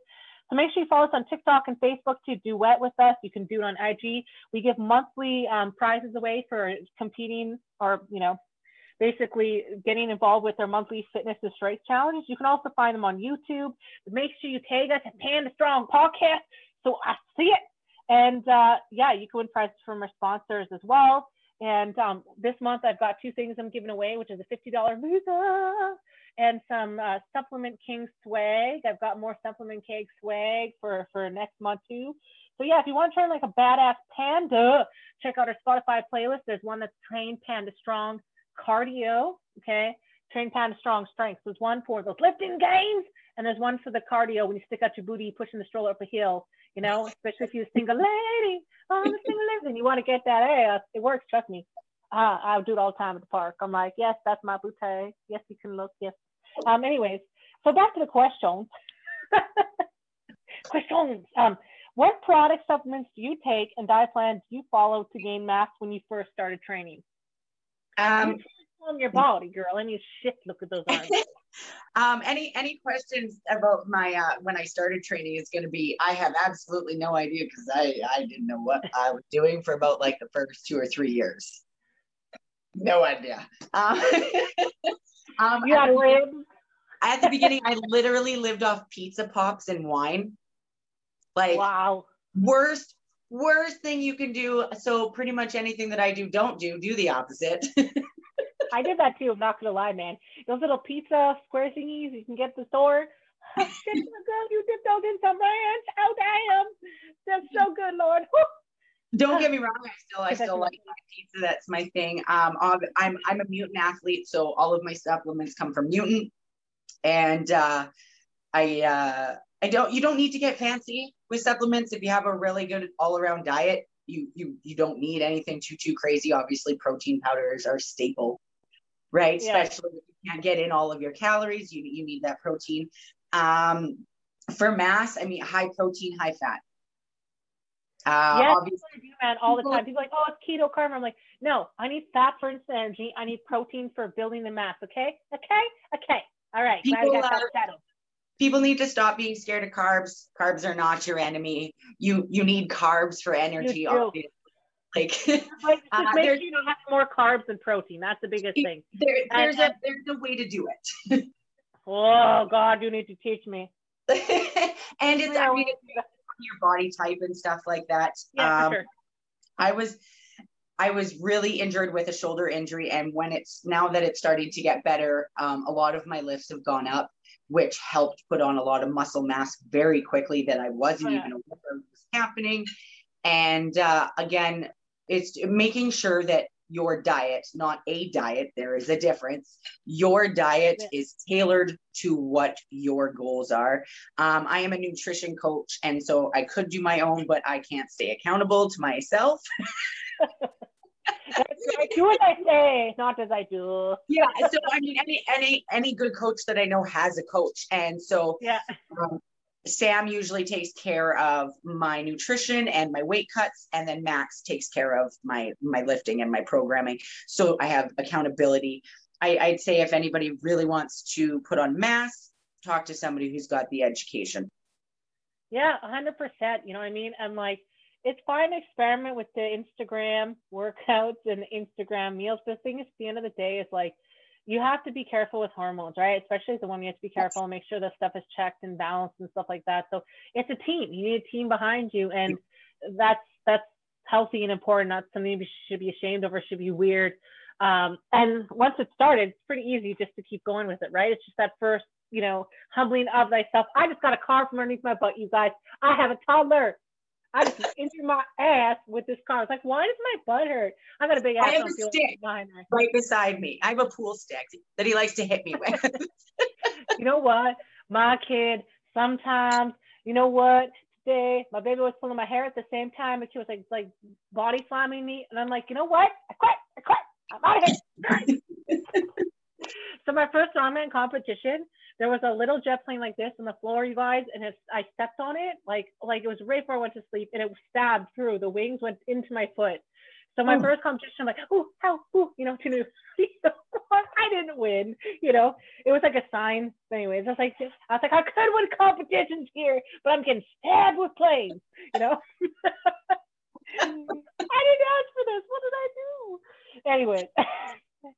So make sure you follow us on TikTok and Facebook to duet with us. You can do it on IG. We give monthly um, prizes away for competing or you know basically getting involved with our monthly fitness and strength challenge. You can also find them on YouTube. Make sure you tag us at Panda Strong Podcast so I see it. And uh, yeah, you can win prizes from our sponsors as well. And um, this month I've got two things I'm giving away, which is a $50 Visa and some uh, Supplement King swag. I've got more Supplement King swag for, for next month too. So yeah, if you want to train like a badass panda, check out our Spotify playlist. There's one that's trained panda strong cardio, okay? Train Panda Strong Strength. There's one for those lifting gains, and there's one for the cardio when you stick out your booty, pushing the stroller up a hill, you know, especially if you're a single lady on the single living. You want to get that, uh, it works, trust me. Uh, I do it all the time at the park. I'm like, yes, that's my booty. Yes, you can look, yes. Um, anyways, so back to the question. Questions. Um, what product supplements do you take and diet plans do you follow to gain mass when you first started training? Um, on your body, girl. Any shit, look at those arms. um, any any questions about my uh, when I started training is going to be I have absolutely no idea because I I didn't know what I was doing for about like the first two or three years. No idea. Um, um, you had ribs. At the beginning, I literally lived off pizza pops and wine. Like wow, worst worst thing you can do. So pretty much anything that I do, don't do, do the opposite. I did that too. I'm not gonna lie, man. Those little pizza square thingies you can get the store. Girl, you dipped those in some ranch. Oh damn, that's so good, Lord. Don't get me wrong. I still, I still like pizza. That's my thing. Um, I'm, I'm a mutant athlete, so all of my supplements come from mutant, and uh, I, uh, I don't. You don't need to get fancy with supplements if you have a really good all around diet. You, you, you don't need anything too, too crazy. Obviously, protein powders are staple right? Yeah. Especially if you can't get in all of your calories, you, you need that protein. Um, for mass, I mean, high protein, high fat. Uh, yes, obviously, do, man, all the time. People like, oh, it's keto carb. I'm like, no, I need fat for instant energy. I need protein for building the mass. Okay, okay, okay. All right. People, uh, people need to stop being scared of carbs. Carbs are not your enemy. You you need carbs for energy. Obviously. Like, just uh, make sure you have more carbs and protein. That's the biggest thing. There, there's and, a there's a way to do it. oh God, you need to teach me. and it's I mean it's your body type and stuff like that. Yeah, um, sure. I was I was really injured with a shoulder injury, and when it's now that it's starting to get better, um, a lot of my lifts have gone up, which helped put on a lot of muscle mass very quickly that I wasn't yeah. even aware of was happening. And uh, again, it's making sure that your diet, not a diet, there is a difference. Your diet is tailored to what your goals are. Um, I am a nutrition coach, and so I could do my own, but I can't stay accountable to myself. do as I say, not as I do. yeah. So I mean, any any any good coach that I know has a coach, and so yeah. Um, Sam usually takes care of my nutrition and my weight cuts, and then Max takes care of my my lifting and my programming. So I have accountability. I, I'd say if anybody really wants to put on mass, talk to somebody who's got the education. Yeah, hundred percent. You know what I mean? I'm like, it's fine to experiment with the Instagram workouts and Instagram meals. But the thing is, at the end of the day, is like you have to be careful with hormones, right? Especially as a woman, you have to be careful and make sure that stuff is checked and balanced and stuff like that. So it's a team. You need a team behind you, and that's that's healthy and important. Not something you should be ashamed of or should be weird. Um, and once it started, it's pretty easy just to keep going with it, right? It's just that first, you know, humbling of thyself. I just got a car from underneath my butt, you guys. I have a toddler. I just injured my ass with this car. I was like, why does my butt hurt? I got a big ass. I have a stick right beside me. I have a pool stick that he likes to hit me with. you know what? My kid sometimes, you know what? Today, my baby was pulling my hair at the same time, and she was like, like body slamming me, and I'm like, you know what? I quit. I quit. I'm out of here. so my first strongman competition, there was a little jet plane like this on the floor, you guys, and it's, I stepped on it like like it was right before I went to sleep, and it stabbed through. The wings went into my foot. So my oh. first competition, I'm like, oh, how, oh, you know, to new. I didn't win, you know. It was like a sign. Anyways, I was like, I was like, I could win competitions here, but I'm getting stabbed with planes, you know. I didn't ask for this. What did I do? Anyway,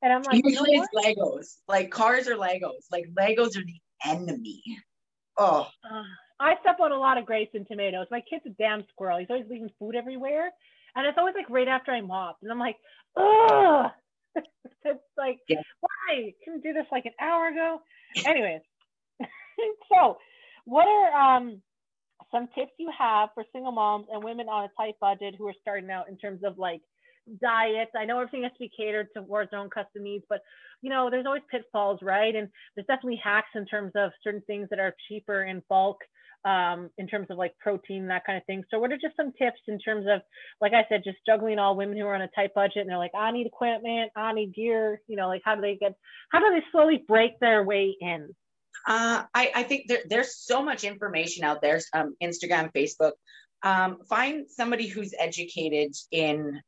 and I'm like, usually you know it's Legos. Like cars are Legos. Like Legos are the enemy. Oh. Uh, I step on a lot of grapes and tomatoes. My kid's a damn squirrel. He's always leaving food everywhere. And it's always like right after I mop. And I'm like, ugh. it's like, yeah. why? Couldn't do this like an hour ago. Anyways. so what are um some tips you have for single moms and women on a tight budget who are starting out in terms of like diets? I know everything has to be catered towards their own custom needs, but you know, there's always pitfalls, right? And there's definitely hacks in terms of certain things that are cheaper in bulk um, in terms of like protein, that kind of thing. So what are just some tips in terms of, like I said, just juggling all women who are on a tight budget and they're like, I need equipment, I need gear, you know, like how do they get, how do they slowly break their way in? Uh, I, I think there, there's so much information out there, um, Instagram, Facebook. Um, find somebody who's educated in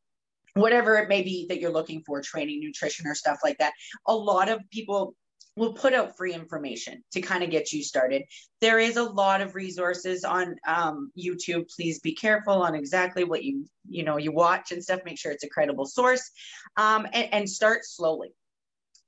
whatever it may be that you're looking for, training, nutrition, or stuff like that. A lot of people will put out free information to kind of get you started. There is a lot of resources on um, YouTube. Please be careful on exactly what you you know you watch and stuff. Make sure it's a credible source, um, and, and start slowly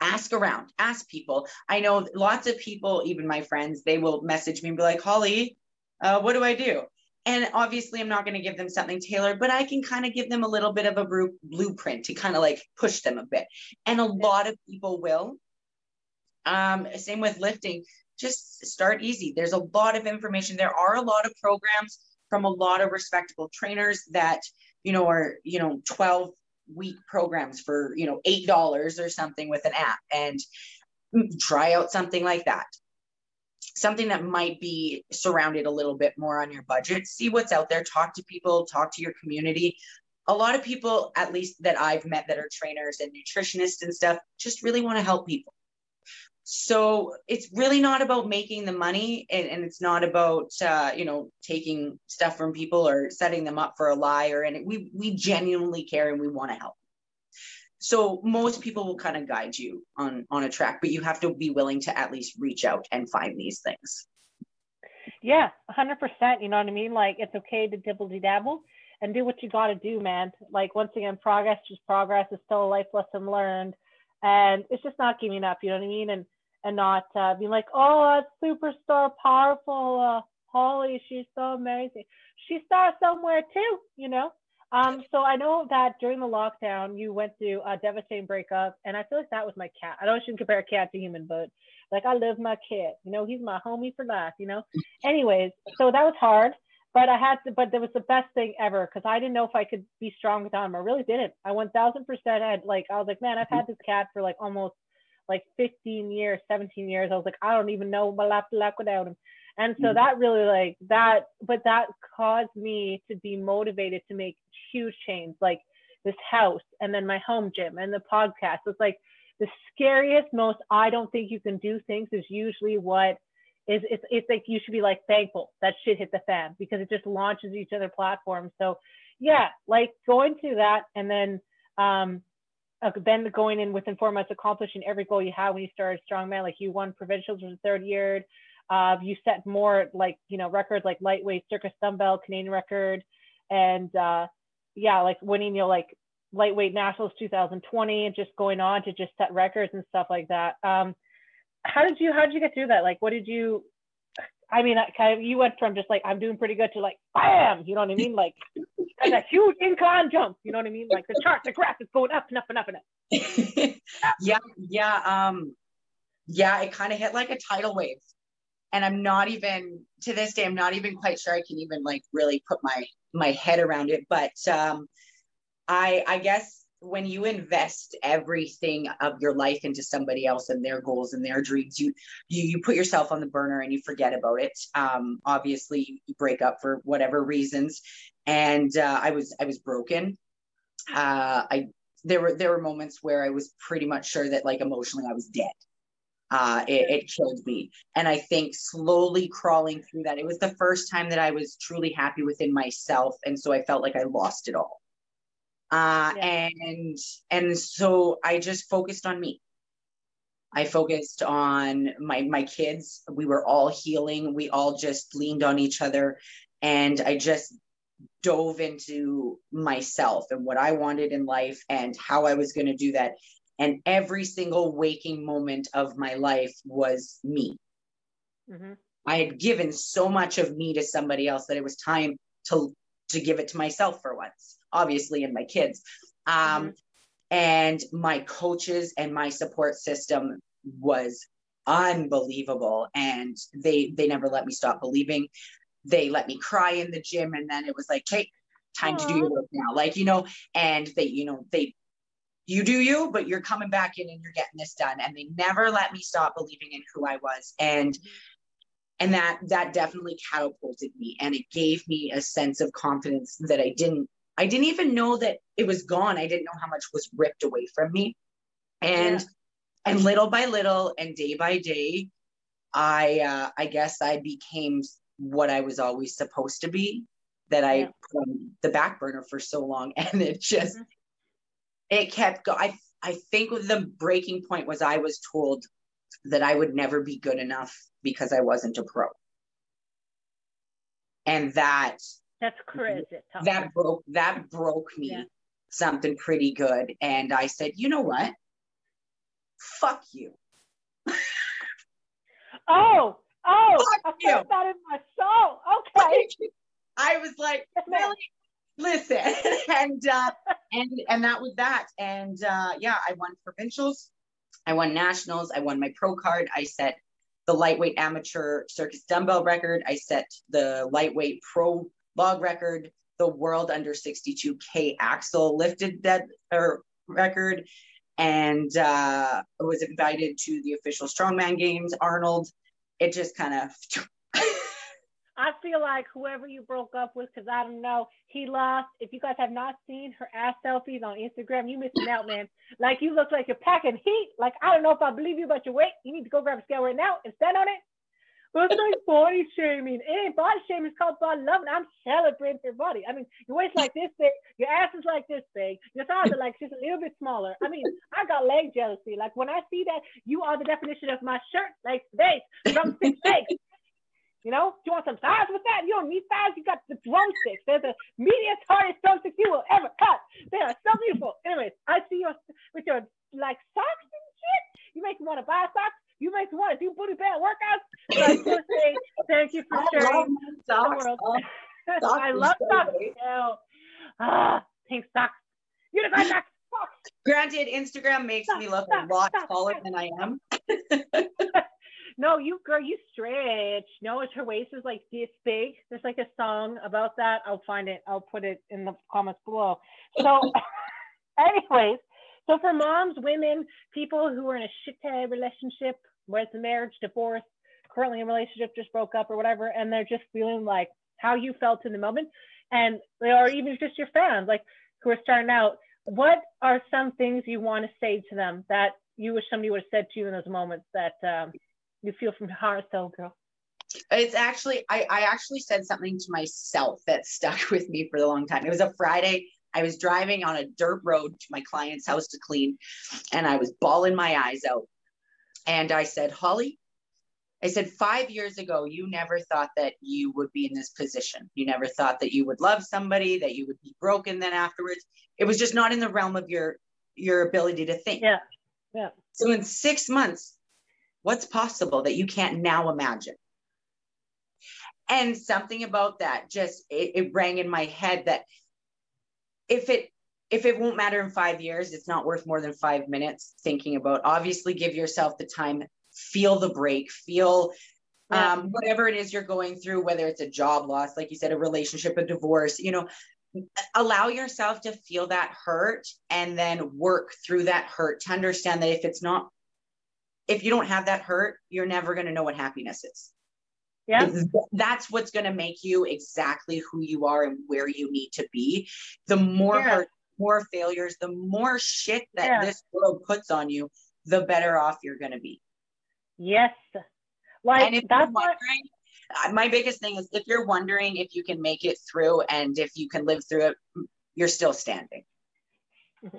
ask around, ask people. I know lots of people, even my friends, they will message me and be like, Holly, uh, what do I do? And obviously, I'm not going to give them something tailored, but I can kind of give them a little bit of a blueprint to kind of like push them a bit. And a lot of people will. Um, same with lifting, just start easy. There's a lot of information. There are a lot of programs from a lot of respectable trainers that, you know, are, you know, 12 week programs for you know eight dollars or something with an app and try out something like that something that might be surrounded a little bit more on your budget. See what's out there. Talk to people. Talk to your community. A lot of people at least that i've met that are trainers and nutritionists and stuff just really want to help people. So it's really not about making the money and, and it's not about uh, you know taking stuff from people or setting them up for a lie or and we we genuinely care and we want to help so most people will kind of guide you on on a track but you have to be willing to at least reach out and find these things yeah 100% you know what i mean like it's okay to dibble dabble and do what you got to do man like once again progress is progress is still a life lesson learned and it's just not giving up you know what i mean and and not uh, being like, oh, that superstar, powerful uh, Holly, she's so amazing. She starts somewhere too, you know. Um, so I know that during the lockdown, you went through a devastating breakup, and I feel like that was my cat. I know I shouldn't compare a cat to human, but like I love my cat. You know, he's my homie for life. You know. Anyways, so that was hard, but I had to. But it was the best thing ever because I didn't know if I could be strong without him. I really didn't. I one thousand percent had like I was like, man, I've had this cat for like almost like 15 years, 17 years. I was like, I don't even know my life without him. And so mm-hmm. that really like that, but that caused me to be motivated to make huge change, like this house and then my home gym and the podcast. It's like the scariest, most I don't think you can do things is usually what is it's it's like you should be like thankful that shit hit the fan because it just launches each other platforms. So yeah, like going through that and then um uh, then going in within four months, accomplishing every goal you had when you started strongman, like you won provincials for the third year. Uh, you set more like you know records like lightweight circus dumbbell Canadian record, and uh, yeah, like winning you know like lightweight nationals 2020, and just going on to just set records and stuff like that. Um, how did you how did you get through that? Like, what did you? I mean, kind of, you went from just like I'm doing pretty good to like bam, you know what I mean? Like and a huge incline jump. You know what I mean? Like the chart, the graph is going up and up and up and up. yeah, yeah, um, yeah. It kind of hit like a tidal wave, and I'm not even to this day. I'm not even quite sure I can even like really put my my head around it. But um, I I guess when you invest everything of your life into somebody else and their goals and their dreams you you, you put yourself on the burner and you forget about it um, obviously you break up for whatever reasons and uh, i was i was broken uh, i there were there were moments where i was pretty much sure that like emotionally i was dead uh, it, it killed me and i think slowly crawling through that it was the first time that i was truly happy within myself and so i felt like i lost it all Uh, yeah. and and so I just focused on me. I focused on my my kids. We were all healing. We all just leaned on each other, and I just dove into myself and what I wanted in life and how I was going to do that. And every single waking moment of my life was me. Mm-hmm. I had given so much of me to somebody else that it was time to to give it to myself for once, obviously, and my kids. Um, mm-hmm. And my coaches and my support system was unbelievable, and they they never let me stop believing. They let me cry in the gym, and then it was like, hey, time Aww. to do your work now, like you know. And they, you know, they you do you, but you're coming back in and you're getting this done. And they never let me stop believing in who I was. And and that that definitely catapulted me and it gave me a sense of confidence that i didn't i didn't even know that it was gone i didn't know how much was ripped away from me and yeah. and little by little and day by day i uh, i guess i became what i was always supposed to be that i yeah. put on the back burner for so long and it just mm-hmm. It kept going i i think the breaking point was i was told that i would never be good enough because I wasn't a pro. And that that's crazy. That broke that broke me yeah. something pretty good. And I said, you know what? Fuck you. oh, oh, Fuck I you. felt that in my soul. Okay. I was like, really? Listen, and uh, and and that was that. And uh, yeah, I won provincials, I won nationals, I won my pro card. I set the lightweight amateur circus dumbbell record. I set the lightweight pro log record, the world under 62K axle lifted dead or record, and uh, was invited to the official strongman games. Arnold, it just kind of I feel like whoever you broke up with, because I don't know, he lost. If you guys have not seen her ass selfies on Instagram, you missing out, man. Like you look like you're packing heat. Like I don't know if I believe you about your weight. You need to go grab a scale right now and stand on it. But it's like body shaming. It ain't body shaming. It's called body loving. I'm celebrating your body. I mean, your waist like this big, your ass is like this big, your thighs are like just a little bit smaller. I mean, I got leg jealousy. Like when I see that, you are the definition of my shirt, like today, from six legs. You know, you want some thighs with that? You don't need thighs. You got the drumsticks. They're the meatiest, hardest drumsticks you will ever cut. They are so beautiful. Anyways, I see you with your like socks and shit. You make me want to buy socks. You make me want to do booty band workouts. So I just say thank you for sharing socks. the world. Oh, I love socks. So ah, pink socks. Unicorn socks. Granted, Instagram makes me look a lot taller than I am. no, you girl, you stretch. No, it's her waist is like this big. There's like a song about that. I'll find it. I'll put it in the comments below. So, anyways, so for moms, women, people who are in a shit relationship, whether it's a marriage, divorce, currently in a relationship, just broke up or whatever, and they're just feeling like how you felt in the moment, and or even just your fans, like who are starting out. What are some things you want to say to them that you wish somebody would have said to you in those moments that um, you feel from your heart though, girl? It's actually I, I actually said something to myself that stuck with me for a long time. It was a Friday. I was driving on a dirt road to my client's house to clean, and I was bawling my eyes out. And I said, Holly, I said, five years ago, you never thought that you would be in this position. You never thought that you would love somebody, that you would be broken then afterwards. It was just not in the realm of your your ability to think. Yeah. Yeah. So in six months, What's possible that you can't now imagine? And something about that just it, it rang in my head that if it if it won't matter in five years, it's not worth more than five minutes thinking about. Obviously, give yourself the time, feel the break, feel yeah. um, whatever it is you're going through, whether it's a job loss, like you said, a relationship, a divorce, you know, allow yourself to feel that hurt and then work through that hurt to understand that if it's not if you don't have that hurt, you're never going to know what happiness is. Yeah. That's what's going to make you exactly who you are and where you need to be. The more yeah. hurt, more failures, the more shit that yeah. this world puts on you, the better off you're going to be. Yes. Like and if that's wondering, what... Uh, my biggest thing is if you're wondering if you can make it through and if you can live through it, you're still standing.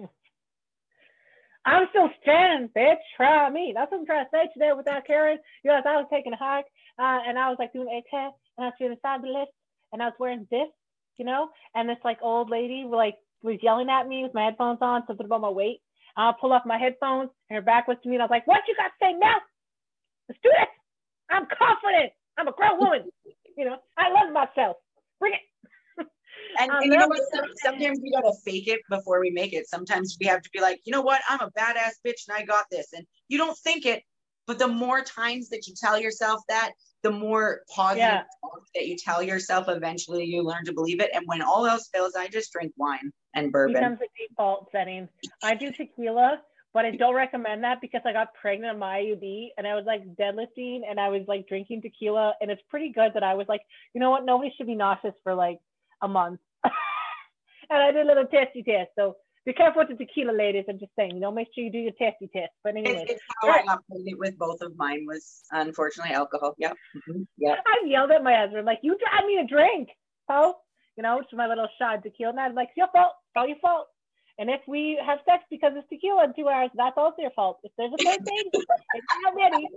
I'm still standing, bitch. Try me. That's what I'm trying to say today without Karen. You know, I was taking a hike uh, and I was like doing a and I was feeling fabulous and I was wearing this, you know, and this like old lady like was yelling at me with my headphones on, something about my weight. I'll pull off my headphones and her back was to me and I was like, what you got to say now? Let's do this. I'm confident. I'm a grown woman. you know, I love myself. Bring it. And, um, and you know what? Sometimes we gotta fake it before we make it. Sometimes we have to be like, you know what? I'm a badass bitch and I got this. And you don't think it, but the more times that you tell yourself that, the more positive yeah. that you tell yourself, eventually you learn to believe it. And when all else fails, I just drink wine and bourbon. Becomes a default setting. I do tequila, but I don't recommend that because I got pregnant on my IUD and I was like deadlifting and I was like drinking tequila and it's pretty good that I was like, you know what, nobody should be nauseous for like a month. and I did a little testy test. So be careful with the tequila, ladies. I'm just saying, you know, make sure you do your testy test. But anyway, it's, it's how I pregnant with both of mine was unfortunately alcohol. Yeah, Mm-hmm. Yeah. I yelled at my husband, like, you drive me a drink, oh, you know, it's my little shot of tequila. And I'm like, it's your fault. It's all your fault. And if we have sex because it's tequila in two hours, that's also your fault. If there's a first date and not ready,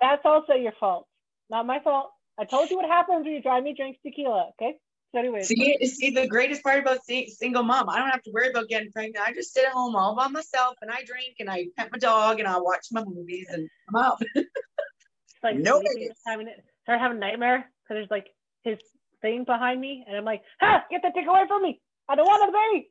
that's also your fault. Not my fault. I told you what happens when you drive me drinks tequila. Okay. So anyway, see, see the greatest part about seeing single mom, I don't have to worry about getting pregnant. I just sit at home all by myself and I drink and I pet my dog and I watch my movies and I'm out. like no, having it, start having a nightmare because there's like his thing behind me and I'm like, ha, get that thing away from me. I don't want a baby.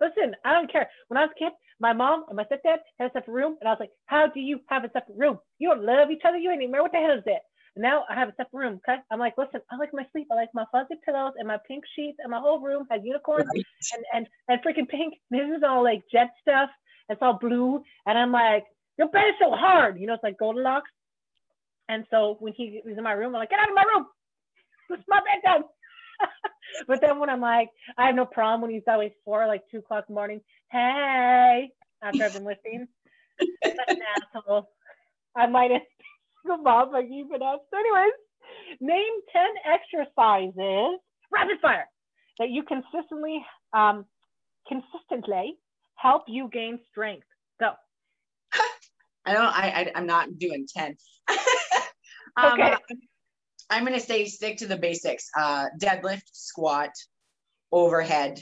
Listen, I don't care. When I was a kid, my mom and my stepdad had a separate room, and I was like, "How do you have a separate room? You don't love each other. You ain't even remember what the hell is that." Now I have a separate room. Okay. I'm like, listen, I like my sleep. I like my fuzzy pillows and my pink sheets and my whole room has unicorns right. and, and, and freaking pink. This is all like jet stuff. It's all blue. And I'm like, your bed is so hard. You know, it's like Goldilocks. And so when he was in my room, I'm like, get out of my room. It's my bedtime. but then when I'm like, I have no problem when he's always four, like two o'clock in the morning. Hey, after I've been listening. an asshole. I might have the mom by keeping up. So, anyways, name 10 exercises, rapid fire, that you consistently, um, consistently help you gain strength. Go. I don't, I, I am not doing 10. um, okay. I'm going to say stick to the basics. Uh, deadlift, squat, overhead,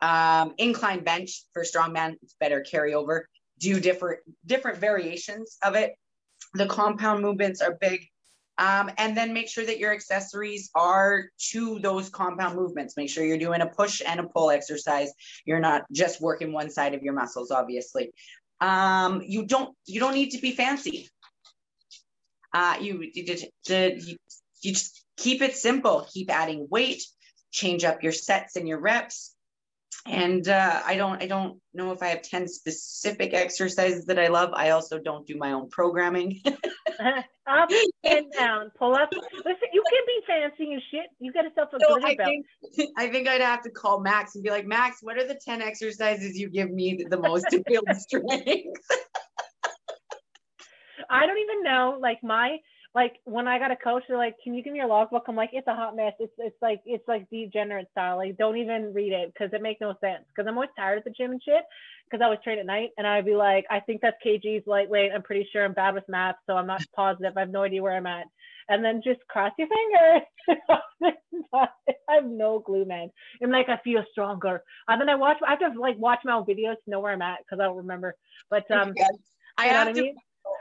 um, incline bench for strongman. It's better carryover. Do different different variations of it the compound movements are big. Um, and then make sure that your accessories are to those compound movements. Make sure you're doing a push and a pull exercise. You're not just working one side of your muscles, obviously. Um, you don't you don't need to be fancy. Uh, you, you, you, you just keep it simple. Keep adding weight. Change up your sets and your reps and uh, I don't I don't know if I have 10 specific exercises that I love. I also don't do my own programming. up and down, pull up. Listen, you can be fancy and shit. You got yourself a so I think, I think I'd have to call Max and be like, Max, what are the 10 exercises you give me the most to build strength? I don't even know. Like my like when I got a coach, they're like, "Can you give me your logbook?" I'm like, "It's a hot mess. It's it's like it's like degenerate style. Like don't even read it because it makes no sense. Because I'm always tired at the gym and shit. Because I was trained at night, and I'd be like, "I think that's kgs lightweight. I'm pretty sure I'm bad with math, so I'm not positive. I have no idea where I'm at." And then just cross your fingers. I have no clue, man. I'm like, I feel stronger. And then I watch. I have to like watch my own videos to know where I'm at because I don't remember. But um, I have to. I mean?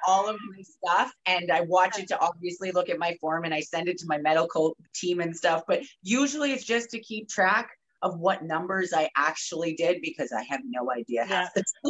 All of my stuff and I watch it to obviously look at my form and I send it to my medical team and stuff. But usually it's just to keep track of what numbers I actually did because I have no idea. Yeah.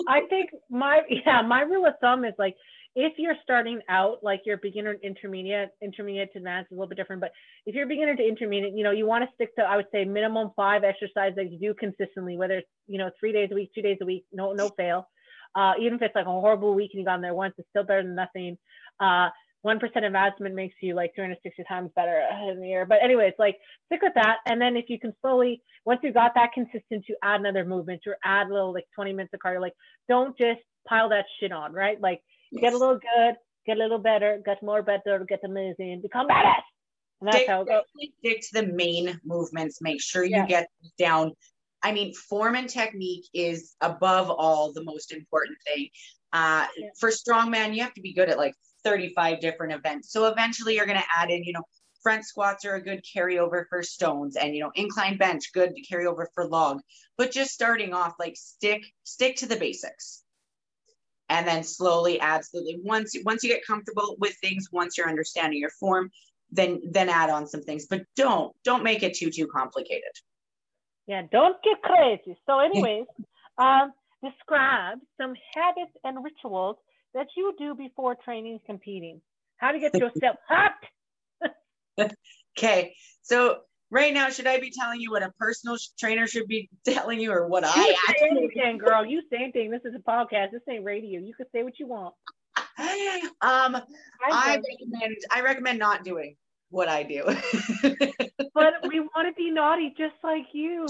I think my yeah, my rule of thumb is like if you're starting out like you're beginner intermediate, intermediate to advanced is a little bit different, but if you're beginner to intermediate, you know, you want to stick to I would say minimum five exercises that you do consistently, whether it's you know three days a week, two days a week, no no fail. Uh, even if it's like a horrible week and you got in there once, it's still better than nothing. Uh, 1% advancement makes you like 360 times better in the year. But anyways, like stick with that. And then if you can slowly, once you've got that consistent, you add another movement or add a little like 20 minutes of cardio. Like don't just pile that shit on, right? Like yes. get a little good, get a little better, get more better, get amazing, become badass. And that's stick, how it goes. Stick to the main movements. Make sure you yeah. get down I mean, form and technique is above all the most important thing. Uh, yeah. For strongman, you have to be good at like 35 different events. So eventually you're going to add in, you know, front squats are a good carryover for stones and you know incline bench good to carry over for log but just starting off like stick stick to the basics and then slowly absolutely once once you get comfortable with things once you're understanding your form then then add on some things but don't don't make it too too complicated yeah don't get crazy. So anyways um describe some habits and rituals that you do before training competing. How to get yourself hot okay so right now should i be telling you what a personal trainer should be telling you or what you i say anything girl. You say anything. This is a podcast. This ain't radio. You can say what you want. Um i recommend i recommend not doing what i do. But we want to be naughty just like you.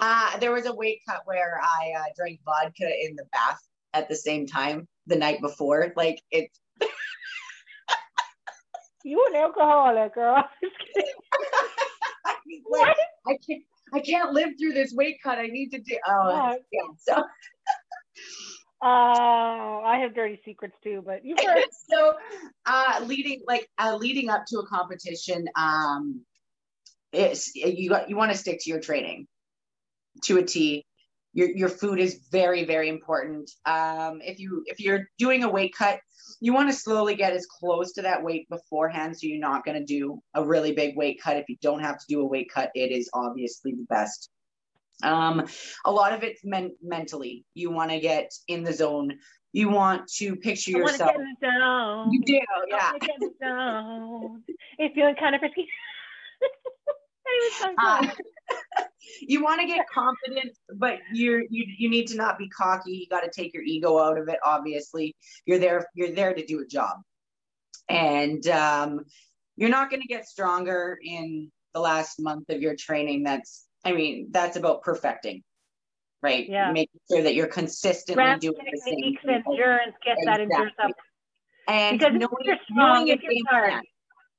Uh there was a weight cut where i uh, drank vodka in the bath at the same time the night before like it you an alcoholic girl. Like, I can't I can't live through this weight cut. I need to do oh yeah. So uh, I have dirty secrets too, but you so uh leading like uh leading up to a competition, um it's you you want to stick to your training to a T. Your your food is very, very important. Um if you if you're doing a weight cut, you want to slowly get as close to that weight beforehand. So you're not going to do a really big weight cut. If you don't have to do a weight cut, it is obviously the best. Um, a lot of it's men- mentally. You want to get in the zone. You want to picture yourself. in the zone You do, yeah. It's feeling kind of frisky. uh, you want to get confident, but you're you you need to not be cocky. You got to take your ego out of it. Obviously, you're there you're there to do a job, and um, you're not going to get stronger in the last month of your training. That's I mean that's about perfecting, right? Yeah. Making sure that you're consistently doing the same. Endurance, get exactly. that endurance up. And because knowing, you're strong, knowing game plan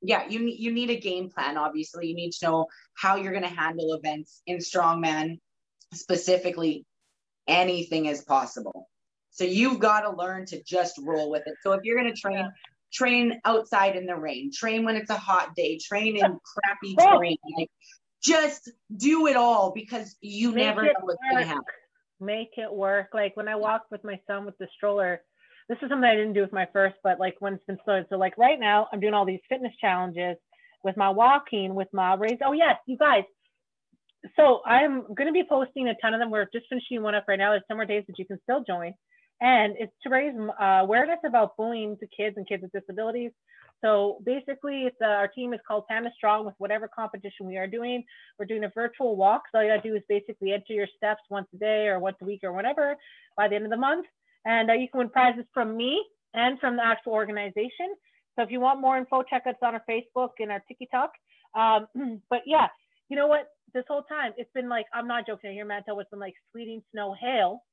yeah, you need you need a game plan. Obviously, you need to know how you're going to handle events in strongman. Specifically, anything is possible. So you've got to learn to just roll with it. So if you're going to train, train outside in the rain, train when it's a hot day, train in crappy oh. terrain. Like, just do it all because you Make never know what's going to happen. Make it work. Like when I walk with my son with the stroller, this is something I didn't do with my first, but like when it's been started. So like right now, I'm doing all these fitness challenges with my walking, with my raise. Oh yes, you guys. So I'm going to be posting a ton of them. We're just finishing one up right now. There's some more days that you can still join, and it's to raise uh, awareness about bullying to kids and kids with disabilities. So basically, it's uh, our team is called Panda Strong with whatever competition we are doing. We're doing a virtual walk. So all you gotta do is basically enter your steps once a day or once a week or whatever by the end of the month. And uh, you can win prizes from me and from the actual organization. So if you want more info, check us on our Facebook and our TikTok. Um, but yeah, you know what? This whole time, it's been like, I'm not joking. I hear Mantel with some like sleeting, snow, hail.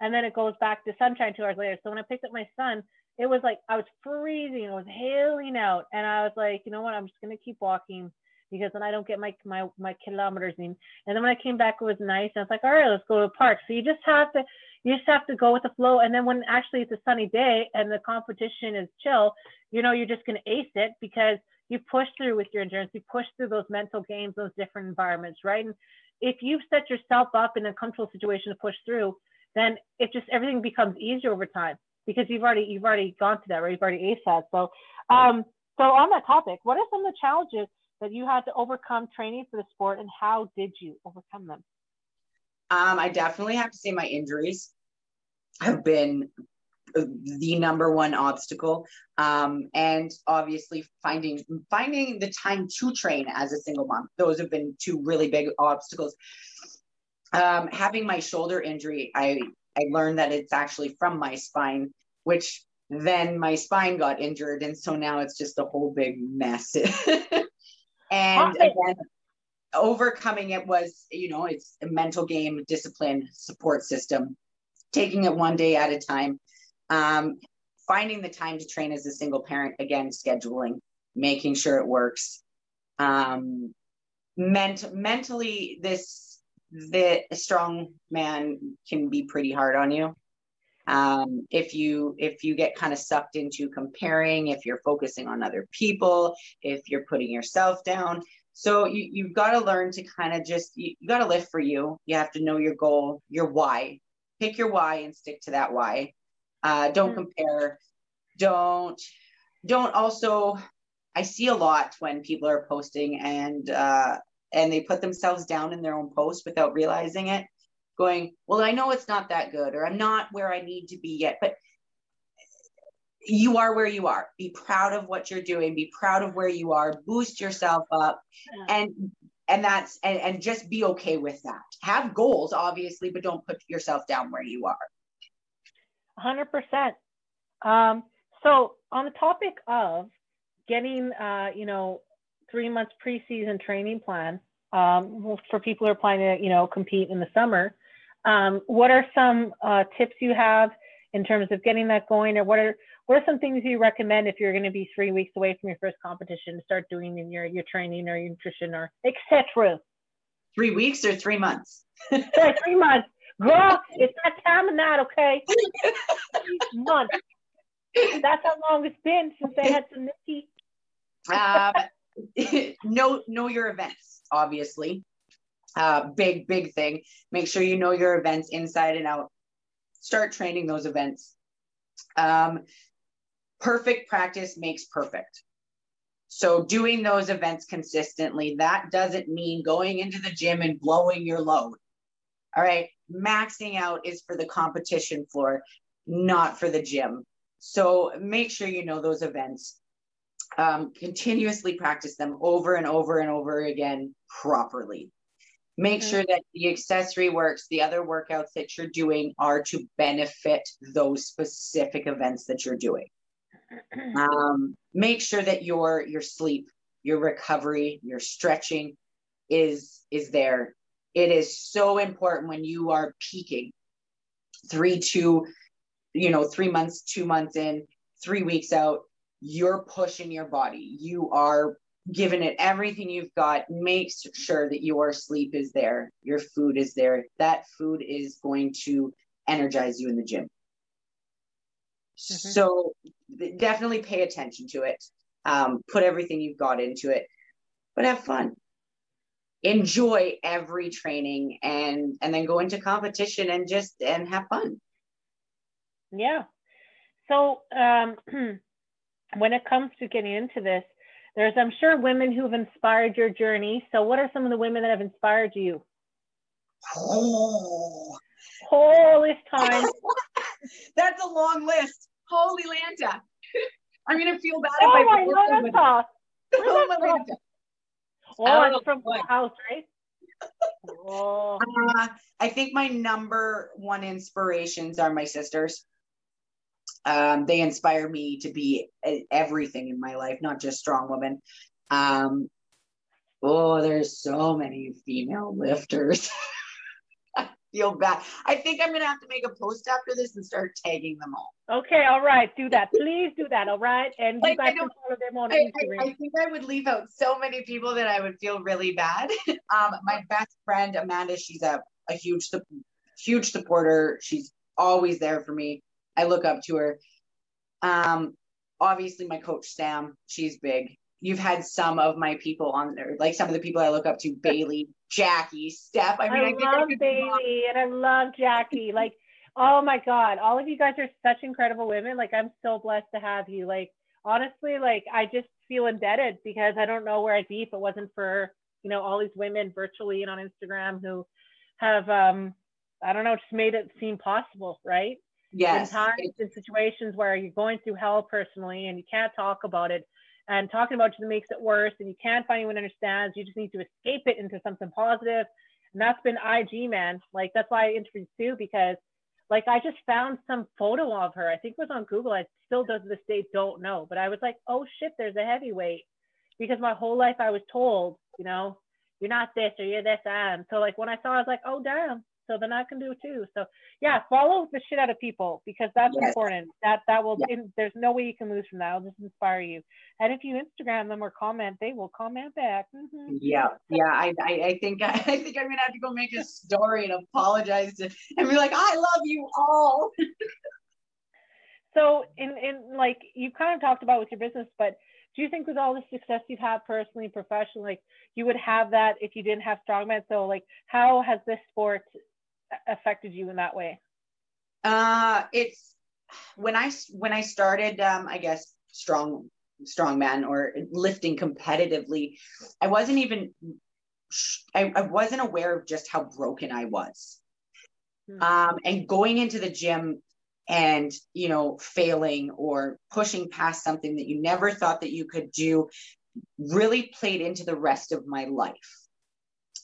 And then it goes back to sunshine two hours later. So when I picked up my son, it was like I was freezing. It was hailing out. And I was like, you know what? I'm just to keep walking because then I don't get my my my kilometers in. And then when I came back, it was nice. And I was like, all right, let's go to the park. So you just have to you just have to go with the flow. And then when actually it's a sunny day and the competition is chill, you know you're just to ace it because you push through with your endurance. You push through those mental games, those different environments, right? And if you've set yourself up in a comfortable situation to push through, then it just everything becomes easier over time because you've already you've already gone to that, right? You've already aced that. So um, so on that topic, what are some of the challenges that you had to overcome training for the sport and how did you overcome them? Um, I definitely have to say my injuries have been the number one obstacle um, and obviously finding finding the time to train as a single mom those have been two really big obstacles um, having my shoulder injury i i learned that it's actually from my spine which then my spine got injured. And so now it's just a whole big mess. And again overcoming it was you know it's a mental game discipline support system taking it one day at a time. Um, finding the time to train as a single parent again scheduling making sure it works. Um, ment- mentally this that a strong man can be pretty hard on you. Um, if you if you get kind of sucked into comparing, if you're focusing on other people, if you're putting yourself down, so you you've got to learn to kind of just you, you got to live for you. You have to know your goal, your why. Pick your why and stick to that why. Uh, don't mm-hmm. compare. Don't don't also. I see a lot when people are posting and uh, and they put themselves down in their own post without realizing it going well i know it's not that good or i'm not where i need to be yet but you are where you are. Be proud of what you're doing. Be proud of where you are. Boost yourself up. And and that's and, and just be okay with that. Have goals obviously but don't put yourself down where you are. 100% um, so on the topic of getting uh, you know three months preseason training plan um, for people who are planning to, you know, compete in the summer. Um, what are some uh, tips you have in terms of getting that going, or what are what are some things you recommend if you're going to be three weeks away from your first competition to start doing in your your training or your nutrition or etc. Three weeks or three months? Sorry, three months. Girl, it's not time of that, okay? months. That's how long it's been since I had some Nikki. um, know know your events obviously. Uh, big big thing. Make sure you know your events inside and out. Start training those events. Um, perfect practice makes perfect. So doing those events consistently that doesn't mean going into the gym and blowing your load. All right? Maxing out is for the competition floor not for the gym. So make sure you know those events um, continuously practice them over and over and over again properly. Make mm-hmm. sure that the accessory works, the other workouts that you're doing are to benefit those specific events that you're doing. Um, make sure that your your sleep, your recovery, your stretching is is there. It is so important when you are peaking three two, you know three months two months in three weeks out you're pushing your body. You are giving it everything you've got. Make sure that your sleep is there, your food is there. That food is going to energize you in the gym. Mm-hmm. So definitely pay attention to it. Um, put everything you've got into it, but have fun. Enjoy every training and and then go into competition and just and have fun. Yeah. So um when it comes to getting into this, there's, I'm sure, women who've inspired your journey. So, what are some of the women that have inspired you? Oh, this time. That's a long list. Holy Lanta. I'm going to feel bad oh if I my Lanta. Oh, my Lanta. Oh, it's from the house, right? oh. Uh, I think my number one inspirations are my sisters um, they inspire me to be everything in my life, not just strong woman. Um, oh, there's so many female lifters. I feel bad. I think I'm gonna have to make a post after this and start tagging them all. Okay, all right, do that. Please do that. All right, and like, you guys can follow them on I, Instagram. I, I, think I would leave out so many people that I would feel really bad. um, my best friend Amanda, she's a a huge huge supporter. She's always there for me. I look up to her. Um, obviously, my coach Sam, she's big. You've had some of my people on there, like some of the people I look up to, Bailey, Jackie, Steph. I mean, I, I love Bailey and I love Jackie. Like, oh my God, all of you guys are such incredible women. Like, I'm so blessed to have you. Like, honestly, like I just feel indebted because I don't know where I'd be if it wasn't for you know all these women virtually and on Instagram who have um I don't know just made it seem possible, right? Yes. in times in situations where you're going through hell personally and you can't talk about it and talking about it makes it worse and you can't find anyone understands you just need to escape it into something positive. And that's been ig man. Like that's why i interviewed sue because like i just found some photo of her. I think it was on google. I still to this day don't know. But i was like oh shit there's a heavyweight. Because my whole life i was told you know you're not this or you're this and. So like when i saw i was like oh damn so then I can do it too. So yeah, follow the shit out of people because that's Yes. important. That that will. Yeah. in- there's no way you can lose from that. It'll just inspire you. And if you Instagram them or comment, they will comment back. Mhm. Yeah, yeah. I, I, I think I, I think I'm gonna have to go make a story and apologize to and be like, I love you all. So in in like you kind of talked about with your business, but do you think with all the success you've had personally, and professionally, like you would have that if you didn't have strongman? So like how has this sport affected you in that way? Uh, it's when I when I started, um, I guess strong strongman or lifting competitively, I wasn't even I, I wasn't aware of just how broken I was. Hmm. Um, and going into the gym and you know failing or pushing past something that you never thought that you could do really played into the rest of my life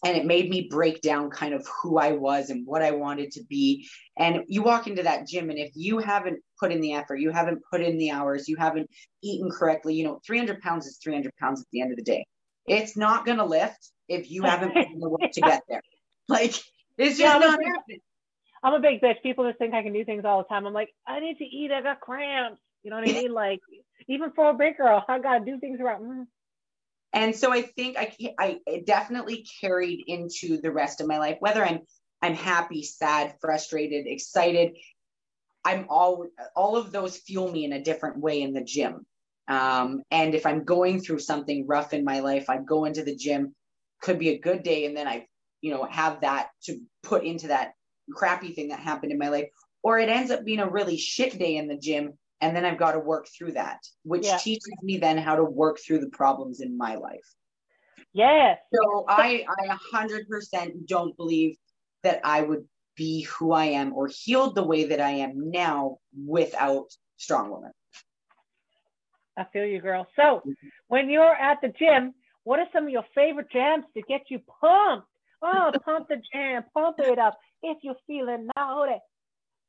and it made me break down kind of who I was and what I wanted to be. And you walk into that gym, and if you haven't put in the effort, you haven't put in the hours, you haven't eaten correctly, you know, 300 pounds is 300 pounds at the end of the day. It's not going to lift if you haven't put in the work to get there. Like, it's just Yeah, not happening. I'm a big bitch. People just think I can do things all the time. I'm like, I need to eat. I got cramps. You know what I mean? Like, even for a big girl, I gotta do things around. Mm. And so i think i i definitely carried into the rest of my life whether i'm i'm happy sad frustrated excited. I'm all all of those fuel me in a different way in the gym. Um, and if i'm going through something rough in my life i go into the gym. Could be a good day and then i you know have that to put into that crappy thing that happened in my life. Or it ends up being a really shit day in the gym and then i've got to work through that which Yeah. teaches me then how to work through the problems in my life Yes. so I, I a hundred percent don't believe that I would be who I am or healed the way that I am now without strong woman. I feel you, girl. So when you're at the gym, what are some of your favorite jams to get you pumped? Oh, pump the jam, pump it up if you're feeling naughty.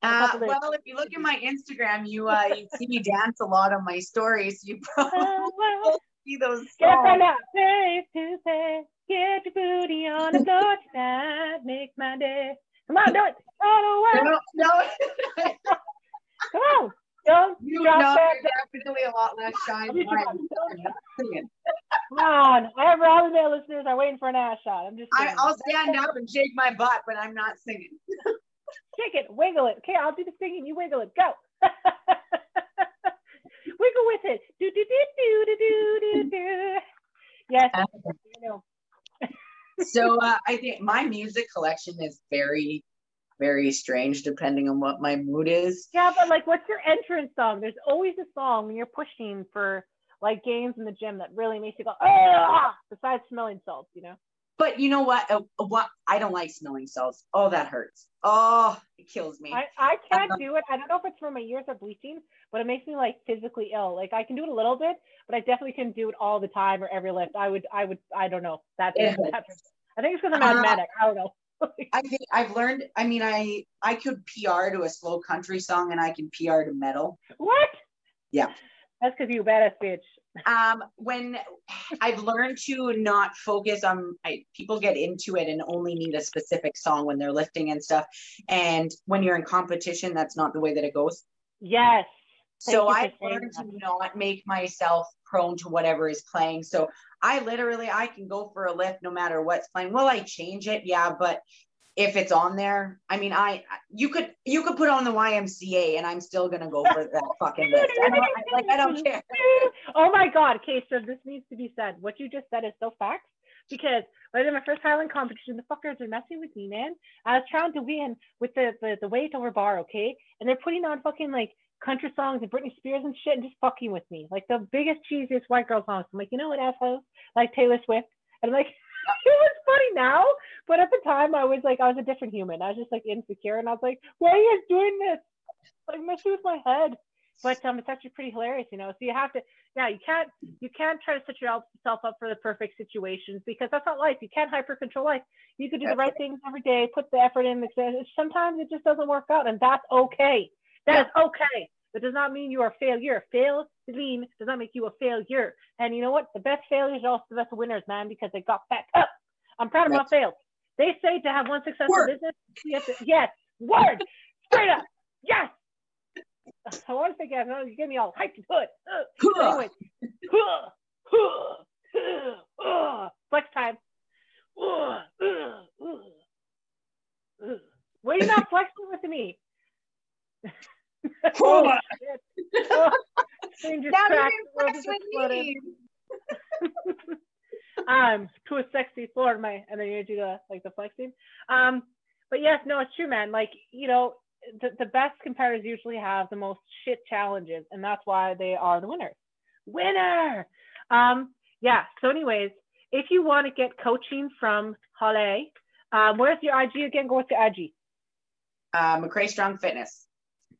Uh, well, if you look at my Instagram, you uh, you see me dance a lot on my stories. You probably see those Get songs. from that face to face. Get your booty on the floor tonight. Make my day. Come on, do it. Oh, wow. No, no, Come on. Don't you drop know, that. you're definitely a lot less shy than I am. Come on. Our Robin listeners are waiting for an ass shot. I'm just I. I'll stand up and shake my butt, but I'm not singing. Shake it, wiggle it. Okay, I'll do the singing. You wiggle it. Go. wiggle with it. Do do do do do do do do. Yes. You know. so uh, I think my music collection is very, very strange depending on what my mood is. Yeah, but like, what's your entrance song? There's always a song when you're pushing for like games in the gym that really makes you go ah. Besides smelling salts, you know. But you know what? Uh, what I don't like smelling salts. Oh, that hurts. Oh, it kills me. I, I can't Um, do it. I don't know if it's from my years of bleaching, but it makes me like physically ill. Like I can do it a little bit, but I definitely can do it all the time or every lift. I would, I would, I don't know. That's, It that's I think it's because I'm Uh, asthmatic. I don't know. I think I've learned. I mean, I I could PR to a slow country song, and I can PR to metal. what? Yeah. That's because you a badass bitch. Um, when I've learned to not focus on, I, people get into it and only need a specific song when they're lifting and stuff. And when you're in competition, that's not the way that it goes. Yes. Thank So I've learned to not make myself prone to whatever is playing. So I literally I can go for a lift no matter what's playing. Will I change it? Yeah, but if it's on there, I mean, I you could you could put on the YMCA and I'm still gonna go for that fucking list. I don't, I, like I don't care. oh my god. Okay, so this needs to be said. What you just said is so facts. Because right in my first Highland competition, the fuckers are messing with me, man. I was trying to win with the, the, the weight over bar, okay? And they're putting on fucking like country songs and Britney Spears and shit and just fucking with me. Like the biggest, cheesiest white girl songs. I'm like, you know what, assholes? Like Taylor Swift. And I'm like, was funny now, but at the time I was like, I was a different human. I was just like insecure and I was like, why are you guys doing this? Like messing with my head. But um, it's actually pretty hilarious, you know. So you have to, yeah, you can't, you can't try to set yourself up for the perfect situations because that's not life. You can't hyper control life. You could do the That's right things every day, put the effort in. Sometimes it just doesn't work out, and that's okay. That is okay. That does not mean you are a failure. Failing does not make you a failure. And you know what? The best failures are also the best winners, man, because they got back up. I'm proud of my fails. They say to have one successful Word. business, you have to, yes, word, straight up, yes. I want to think, I you get me all hyped. Uh, anyway, huh, huh, huh, uh, flex time. Uh, uh, uh, uh. Are you not flexing with me? oh, shit. Oh, thing just Now cracked. can The world flex just exploded. um to a sexy floor my and then you do the like the flexing um but yes no it's true man like you know the, the best competitors usually have the most shit challenges and that's why they are the winners winner um yeah so anyways if you want to get coaching from Hale, um where's your ig again go with your ig Uh, McCray Strong Fitness.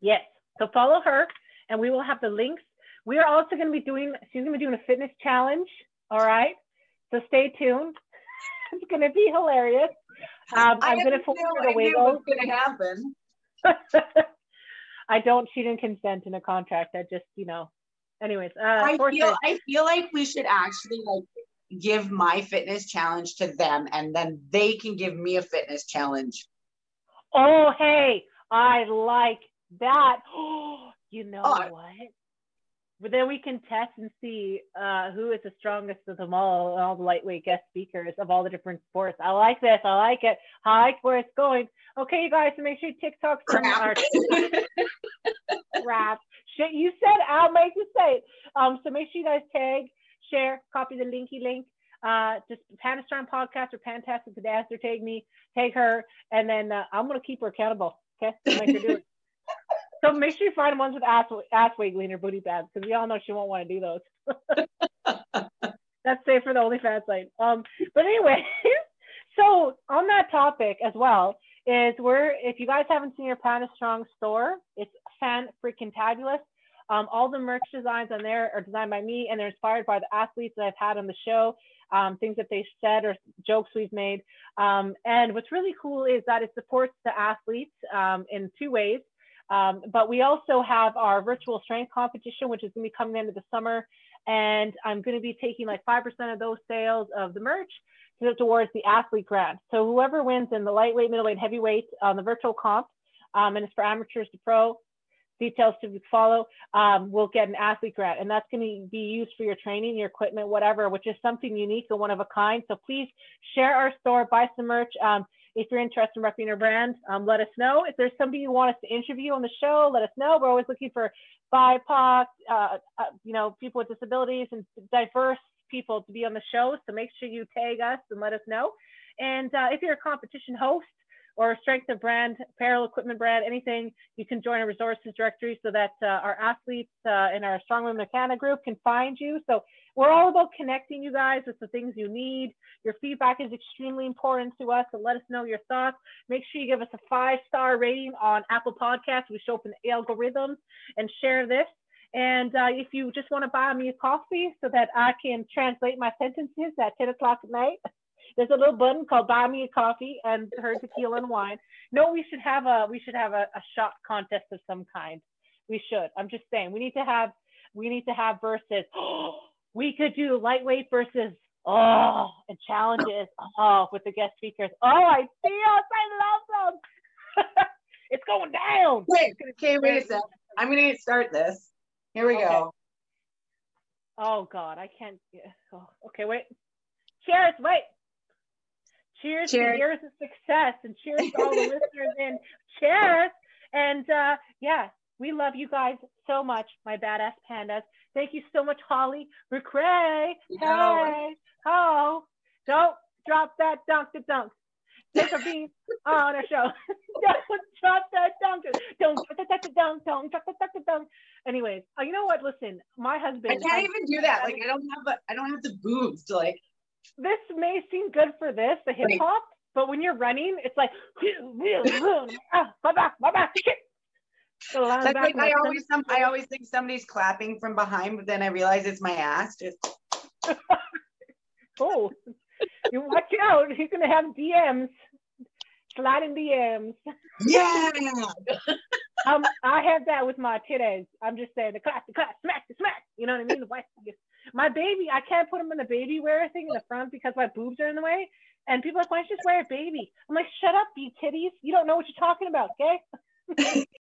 Yes. So follow her and we will have the links. We are also going to be doing, she's going to be doing a fitness challenge. All right. So stay tuned. it's going to be hilarious. Um, I'm going to have forward no her the Wiggles. what's gonna happen. I don't, she didn't consent in a contract. I just, you know, anyways. Uh, I feel her- I feel like we should actually like give my fitness challenge to them and then they can give me a fitness challenge. oh, hey, I like that. you know Oh. what? But then we can test and see uh, who is the strongest of them all, all the lightweight guest speakers of all the different sports. I like this. I like it. I like where it's going. Okay, you guys, so make sure you TikTok Crap. our crap. Shit, you said I'll make you say it. Um, so make sure you guys tag, share, copy the linky link. Uh, just Panda Strong podcast or Fantastic Disaster. Tag me, tag her, and then uh, I'm gonna keep her accountable. Okay, make her do it. So make sure you find ones with ass ass wiggling or booty pads because we all know she won't want to do those. That's safe for the OnlyFans site. Um, but anyway, so on that topic as well is we're if you guys haven't seen your Panda Strong store, it's fan freaking fabulous. Um, all the merch designs on there are designed by me and they're inspired by the athletes that I've had on the show, um, things that they've said or jokes we've made. Um, and what's really cool is that it supports the athletes um, in two ways. Um, but we also have our virtual strength competition, which is going to be coming into the summer. And I'm going to be taking like 5% of those sales of the merch to, towards the athlete grant. So whoever wins in the lightweight, middleweight, heavyweight on the virtual comp, um, and it's for amateurs to pro, details to follow, um, will get an athlete grant. And that's going to be used for your training, your equipment, whatever, which is something unique and one of a kind. So please share our store, buy some merch. Um, if you're interested in repping your brand, um, let us know. If there's somebody you want us to interview on the show, let us know. We're always looking for BIPOC, uh, uh, you know, people with disabilities and diverse people to be on the show. So make sure you tag us and let us know. And uh, if you're a competition host or strength of brand, apparel, equipment brand, anything, you can join our resources directory so that uh, our athletes uh, in our Strong Women of Canada group can find you. So we're all about connecting you guys with the things you need. Your feedback is extremely important to us. So let us know your thoughts. Make sure you give us a five star rating on Apple Podcasts. We show up in the algorithms and share this. And uh, if you just want to buy me a coffee so that I can translate my sentences at 10 o'clock at night, there's a little button called buy me a coffee and her tequila and wine. No, we should have a we should have a, a shot contest of some kind. We should. I'm just saying we need to have we need to have versus. we could do lightweight versus oh and challenges oh with the guest speakers. Oh, I see us. I love them. it's going down. Wait, okay, wait a sec. I'm gonna start this. Here we Okay. go. Oh God, I can't. Oh, okay, wait. Cheers. Wait. Cheers, Cheers. to years of success, and cheers to all the listeners. And cheers. And uh, yeah, we love you guys so much, my badass pandas. Thank you so much, Holly, McRae. No. Hey, oh, don't drop that dunk to dunk. Take a beat on our show. don't drop that dunk. Don't drop that dunk. Don't drop that dunk. Anyways, uh, you know what? Listen, my husband. I can't even do that. Like I don't have the I don't have the boobs to like this may seem good for this, the hip hop, but when you're running, it's like, ah, bye bye, bye bye, shit. So that's like I always some I always think somebody's clapping from behind, but then I realize it's my ass. Just Oh, you watch out. You're going to have DMs, sliding DMs. yeah. Um, I have that with my titties. I'm just saying the clap, the clap, smack, the smack. You know what I mean? The white- My baby, I can't put them in the baby wear thing in the front because my boobs are in the way. And people are like, why don't you just wear a baby? I'm like, shut up, you titties. You don't know what you're talking about, okay?